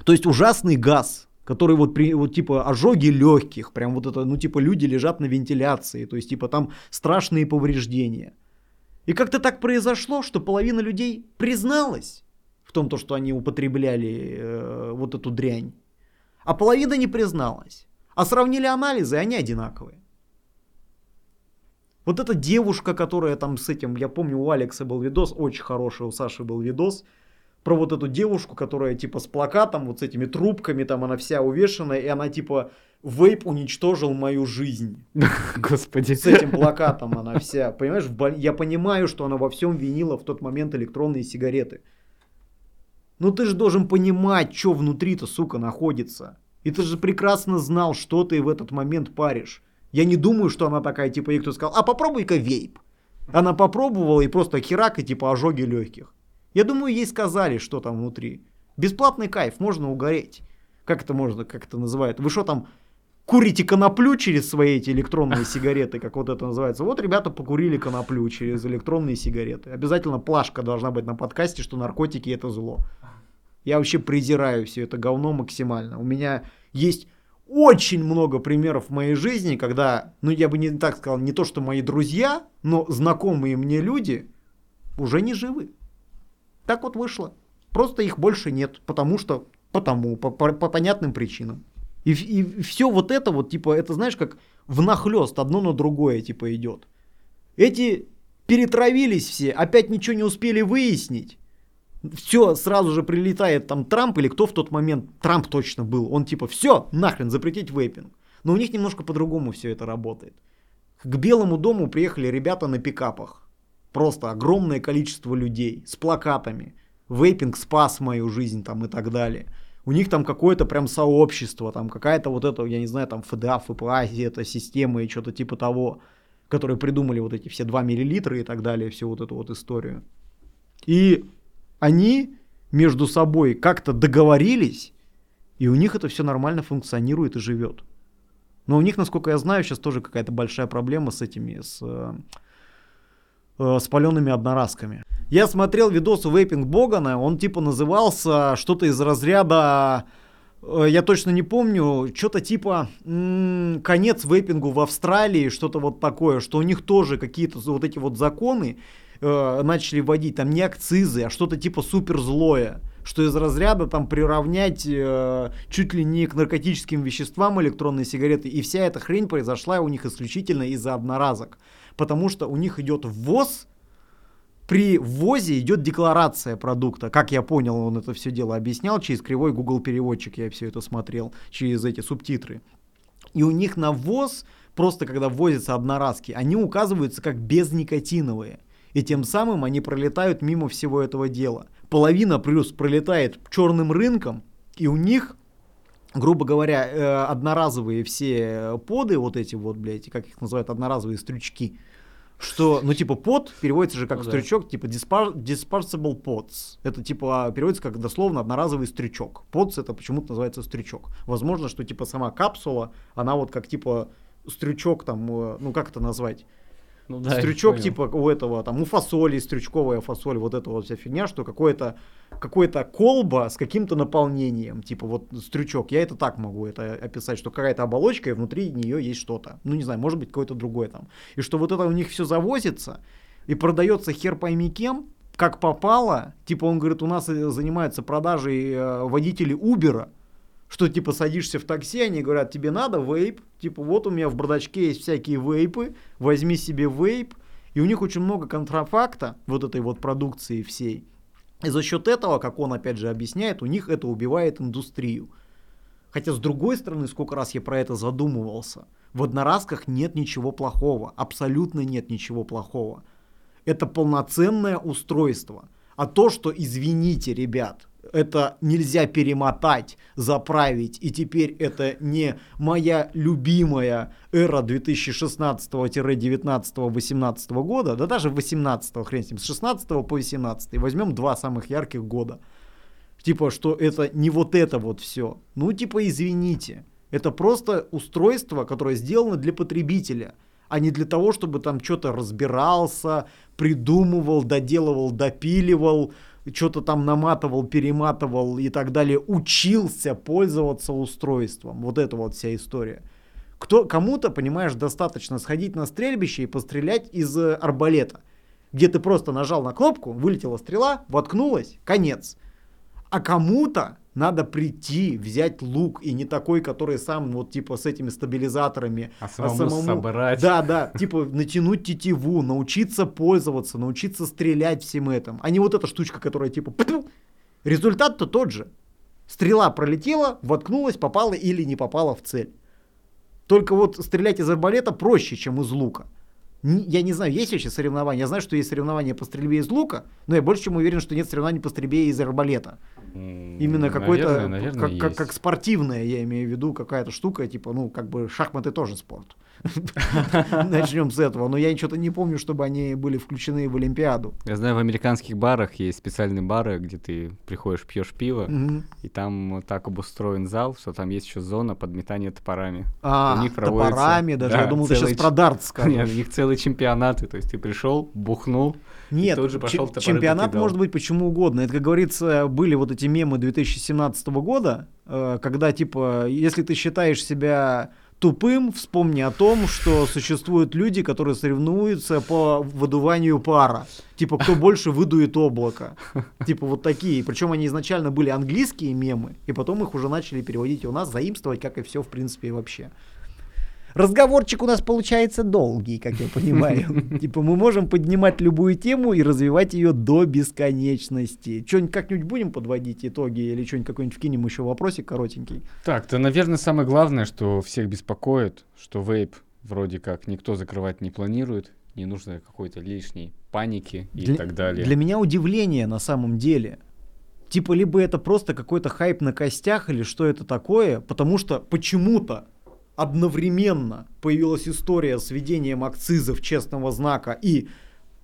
S2: То есть ужасный газ, который вот, при, вот типа ожоги легких, прям вот это, ну типа люди лежат на вентиляции, то есть типа там страшные повреждения. И как-то так произошло, что половина людей призналась в том, то, что они употребляли э, вот эту дрянь, а половина не призналась. А сравнили анализы, и они одинаковые. Вот эта девушка, которая там с этим, я помню, у Алекса был видос, очень хороший, у Саши был видос, про вот эту девушку, которая типа с плакатом, вот с этими трубками, там она вся увешана, и она типа вейп уничтожил мою жизнь.
S1: Господи.
S2: С этим плакатом она вся, понимаешь, я понимаю, что она во всем винила в тот момент электронные сигареты. Ну ты же должен понимать, что внутри-то, сука, находится. И ты же прекрасно знал, что ты в этот момент паришь. Я не думаю, что она такая, типа, ей кто сказал, а попробуй-ка вейп. Она попробовала и просто херак, и типа ожоги легких. Я думаю, ей сказали, что там внутри. Бесплатный кайф, можно угореть. Как это можно, как это называют? Вы что там, курите коноплю через свои эти электронные сигареты, как вот это называется. Вот ребята покурили коноплю через электронные сигареты. Обязательно плашка должна быть на подкасте, что наркотики это зло. Я вообще презираю все это говно максимально. У меня есть очень много примеров в моей жизни, когда, ну я бы не так сказал, не то что мои друзья, но знакомые мне люди уже не живы. Так вот вышло. Просто их больше нет, потому что, потому, по, по, по понятным причинам. И, и все вот это вот, типа, это знаешь, как внахлест, одно на другое, типа, идет. Эти перетравились все, опять ничего не успели выяснить. Все, сразу же прилетает там Трамп или кто в тот момент, Трамп точно был, он типа, все, нахрен, запретить вейпинг. Но у них немножко по-другому все это работает. К Белому дому приехали ребята на пикапах. Просто огромное количество людей с плакатами. Вейпинг спас мою жизнь там и так далее. У них там какое-то прям сообщество, там какая-то вот это, я не знаю, там ФДА, ФПА, это система и что-то типа того, которые придумали вот эти все 2 миллилитра и так далее, всю вот эту вот историю. И они между собой как-то договорились, и у них это все нормально функционирует и живет. Но у них, насколько я знаю, сейчас тоже какая-то большая проблема с этими, с, э, с одноразками. Я смотрел видос у Вейпинг Богана, он типа назывался что-то из разряда, э, я точно не помню, что-то типа м- конец вейпингу в Австралии, что-то вот такое, что у них тоже какие-то вот эти вот законы, э, начали вводить, там не акцизы, а что-то типа супер злое что из разряда там приравнять э, чуть ли не к наркотическим веществам электронные сигареты. И вся эта хрень произошла у них исключительно из-за одноразок. Потому что у них идет ввоз, при ввозе идет декларация продукта. Как я понял, он это все дело объяснял через кривой Google переводчик, я все это смотрел, через эти субтитры. И у них на ввоз, просто когда ввозятся одноразки, они указываются как безникотиновые и тем самым они пролетают мимо всего этого дела. Половина плюс пролетает черным рынком, и у них, грубо говоря, э, одноразовые все поды, вот эти вот, блядь, как их называют, одноразовые стрючки, что, ну, типа, под переводится же как ну, стрючок, да. типа dispar pods. Это, типа, переводится как дословно одноразовый стрючок. Pods это почему-то называется стрючок. Возможно, что, типа, сама капсула, она вот как, типа, стрючок там, э, ну, как это назвать? Ну, да, стрючок типа у этого, там, у фасоли, стрючковая фасоль, вот эта вот вся фигня, что какое-то какой-то колба с каким-то наполнением, типа вот стрючок, я это так могу это описать, что какая-то оболочка, и внутри нее есть что-то. Ну, не знаю, может быть, какое-то другое там. И что вот это у них все завозится и продается хер пойми кем, как попало, типа он говорит, у нас э, занимаются продажей э, водителей Убера, что типа садишься в такси, они говорят, тебе надо вейп, типа вот у меня в бардачке есть всякие вейпы, возьми себе вейп, и у них очень много контрафакта, вот этой вот продукции всей. И за счет этого, как он опять же объясняет, у них это убивает индустрию. Хотя с другой стороны, сколько раз я про это задумывался, в одноразках нет ничего плохого, абсолютно нет ничего плохого. Это полноценное устройство. А то, что, извините, ребят, это нельзя перемотать, заправить, и теперь это не моя любимая эра 2016-19-18 года, да даже 18 хрен с ним, с 16 по 18, возьмем два самых ярких года. Типа, что это не вот это вот все. Ну, типа, извините. Это просто устройство, которое сделано для потребителя, а не для того, чтобы там что-то разбирался, придумывал, доделывал, допиливал, что-то там наматывал, перематывал и так далее, учился пользоваться устройством. Вот это вот вся история. Кто, кому-то, понимаешь, достаточно сходить на стрельбище и пострелять из э, арбалета, где ты просто нажал на кнопку, вылетела стрела, воткнулась, конец. А кому-то надо прийти, взять лук, и не такой, который сам вот типа с этими стабилизаторами.
S1: А самому, а самому собрать.
S2: Да, да, типа натянуть тетиву, научиться пользоваться, научиться стрелять всем этим. А не вот эта штучка, которая типа... Результат-то тот же. Стрела пролетела, воткнулась, попала или не попала в цель. Только вот стрелять из арбалета проще, чем из лука я не знаю, есть вообще соревнования. Я знаю, что есть соревнования по стрельбе из лука, но я больше чем уверен, что нет соревнований по стрельбе из арбалета. Именно какой-то, как, как, как спортивная, я имею в виду, какая-то штука, типа, ну, как бы шахматы тоже спорт. Начнем с этого. Но я что-то не помню, чтобы они были включены в Олимпиаду.
S1: Я знаю, в американских барах есть специальные бары, где ты приходишь, пьешь пиво, и там так обустроен зал, что там есть еще зона подметания топорами.
S2: А, топорами даже.
S1: да,
S2: я думал, ты сейчас
S1: ч-
S2: про дартс
S1: Нет, у них целые чемпионаты, то есть ты пришел, бухнул,
S2: Нет,
S1: тут же пошел топоры
S2: чемпионат
S1: покидал.
S2: может быть почему угодно. Это, как говорится, были вот эти мемы 2017 года, э, когда, типа, если ты считаешь себя тупым, вспомни о том, что существуют люди, которые соревнуются по выдуванию пара. Типа, кто больше выдует облако. Типа, вот такие. Причем они изначально были английские мемы, и потом их уже начали переводить у нас, заимствовать, как и все, в принципе, вообще. Разговорчик у нас получается долгий, как я понимаю. Типа мы можем поднимать любую тему и развивать ее до бесконечности. Что-нибудь как-нибудь будем подводить итоги или что-нибудь какой-нибудь вкинем еще вопросик коротенький?
S1: Так, то, наверное, самое главное, что всех беспокоит, что вейп вроде как никто закрывать не планирует, не нужно какой-то лишней паники и
S2: Для-
S1: так далее.
S2: Для меня удивление на самом деле. Типа либо это просто какой-то хайп на костях или что это такое, потому что почему-то одновременно появилась история с введением акцизов честного знака и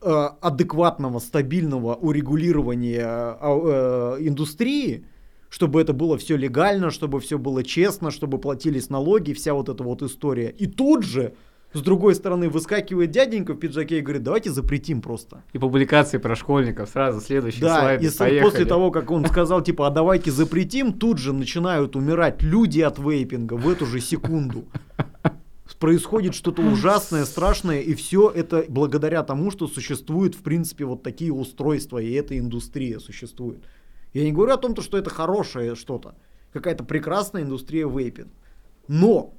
S2: э, адекватного, стабильного урегулирования э, а, э, индустрии, чтобы это было все легально, чтобы все было честно, чтобы платились налоги, вся вот эта вот история. И тут же, с другой стороны, выскакивает дяденька в пиджаке и говорит, давайте запретим просто.
S1: И публикации про школьников сразу следующий
S2: Да,
S1: слайд.
S2: и с- после того, как он сказал, типа, а давайте запретим, тут же начинают умирать люди от вейпинга в эту же секунду. Происходит что-то ужасное, страшное, и все это благодаря тому, что существуют, в принципе, вот такие устройства, и эта индустрия существует. Я не говорю о том, то, что это хорошее что-то, какая-то прекрасная индустрия вейпинг. Но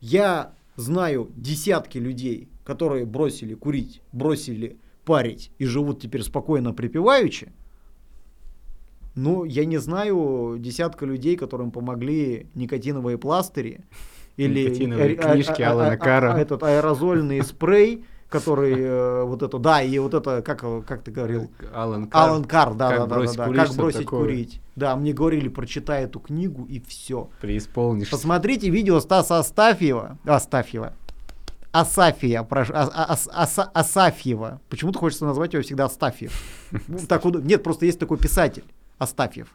S2: я знаю десятки людей, которые бросили курить, бросили парить и живут теперь спокойно припеваючи. Ну, я не знаю десятка людей, которым помогли никотиновые пластыри или
S1: Никотиновые
S2: а- а-
S1: книжки
S2: а-
S1: Алана
S2: а- а-
S1: Карра.
S2: а- этот аэрозольный спрей, который э, вот это, да, и вот это, как, как ты говорил,
S1: Алан Карр.
S2: Алан Кар, да,
S1: Как
S2: да, да, да,
S1: бросить
S2: да,
S1: курить,
S2: как бросить
S1: такое?
S2: курить. Да, мне говорили, прочитай эту книгу и все.
S1: Преисполнишься.
S2: Посмотрите видео Стаса Астафьева. Астафьева. Асафия, прошу, а- а- аса- Асафьева. Почему-то хочется назвать его всегда Астафьев. Ну, Так, нет, просто есть такой писатель, Астафьев.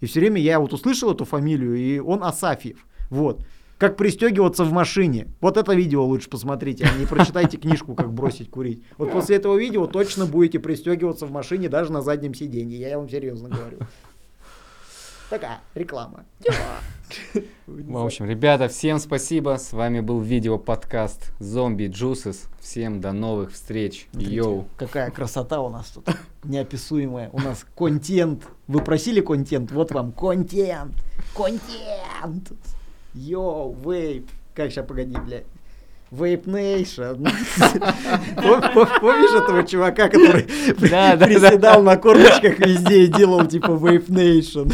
S2: И все время я вот услышал эту фамилию, и он Асафьев. Вот. Как пристегиваться в машине. Вот это видео лучше посмотрите, а не прочитайте книжку, как бросить курить. Вот после этого видео точно будете пристегиваться в машине даже на заднем сиденье. Я вам серьезно говорю. Такая реклама.
S1: В общем, ребята, всем спасибо. С вами был видео-подкаст Zombie Juices. Всем до новых встреч. Йоу.
S2: Какая красота у нас тут. Неописуемая. У нас контент. Вы просили контент? Вот вам контент. Контент. Йоу, вейп. Как сейчас, погоди, блядь. Vape Nation. Помнишь этого чувака, который
S1: Да, да, да.
S2: приседал на корточках везде и делал типа Vape Nation?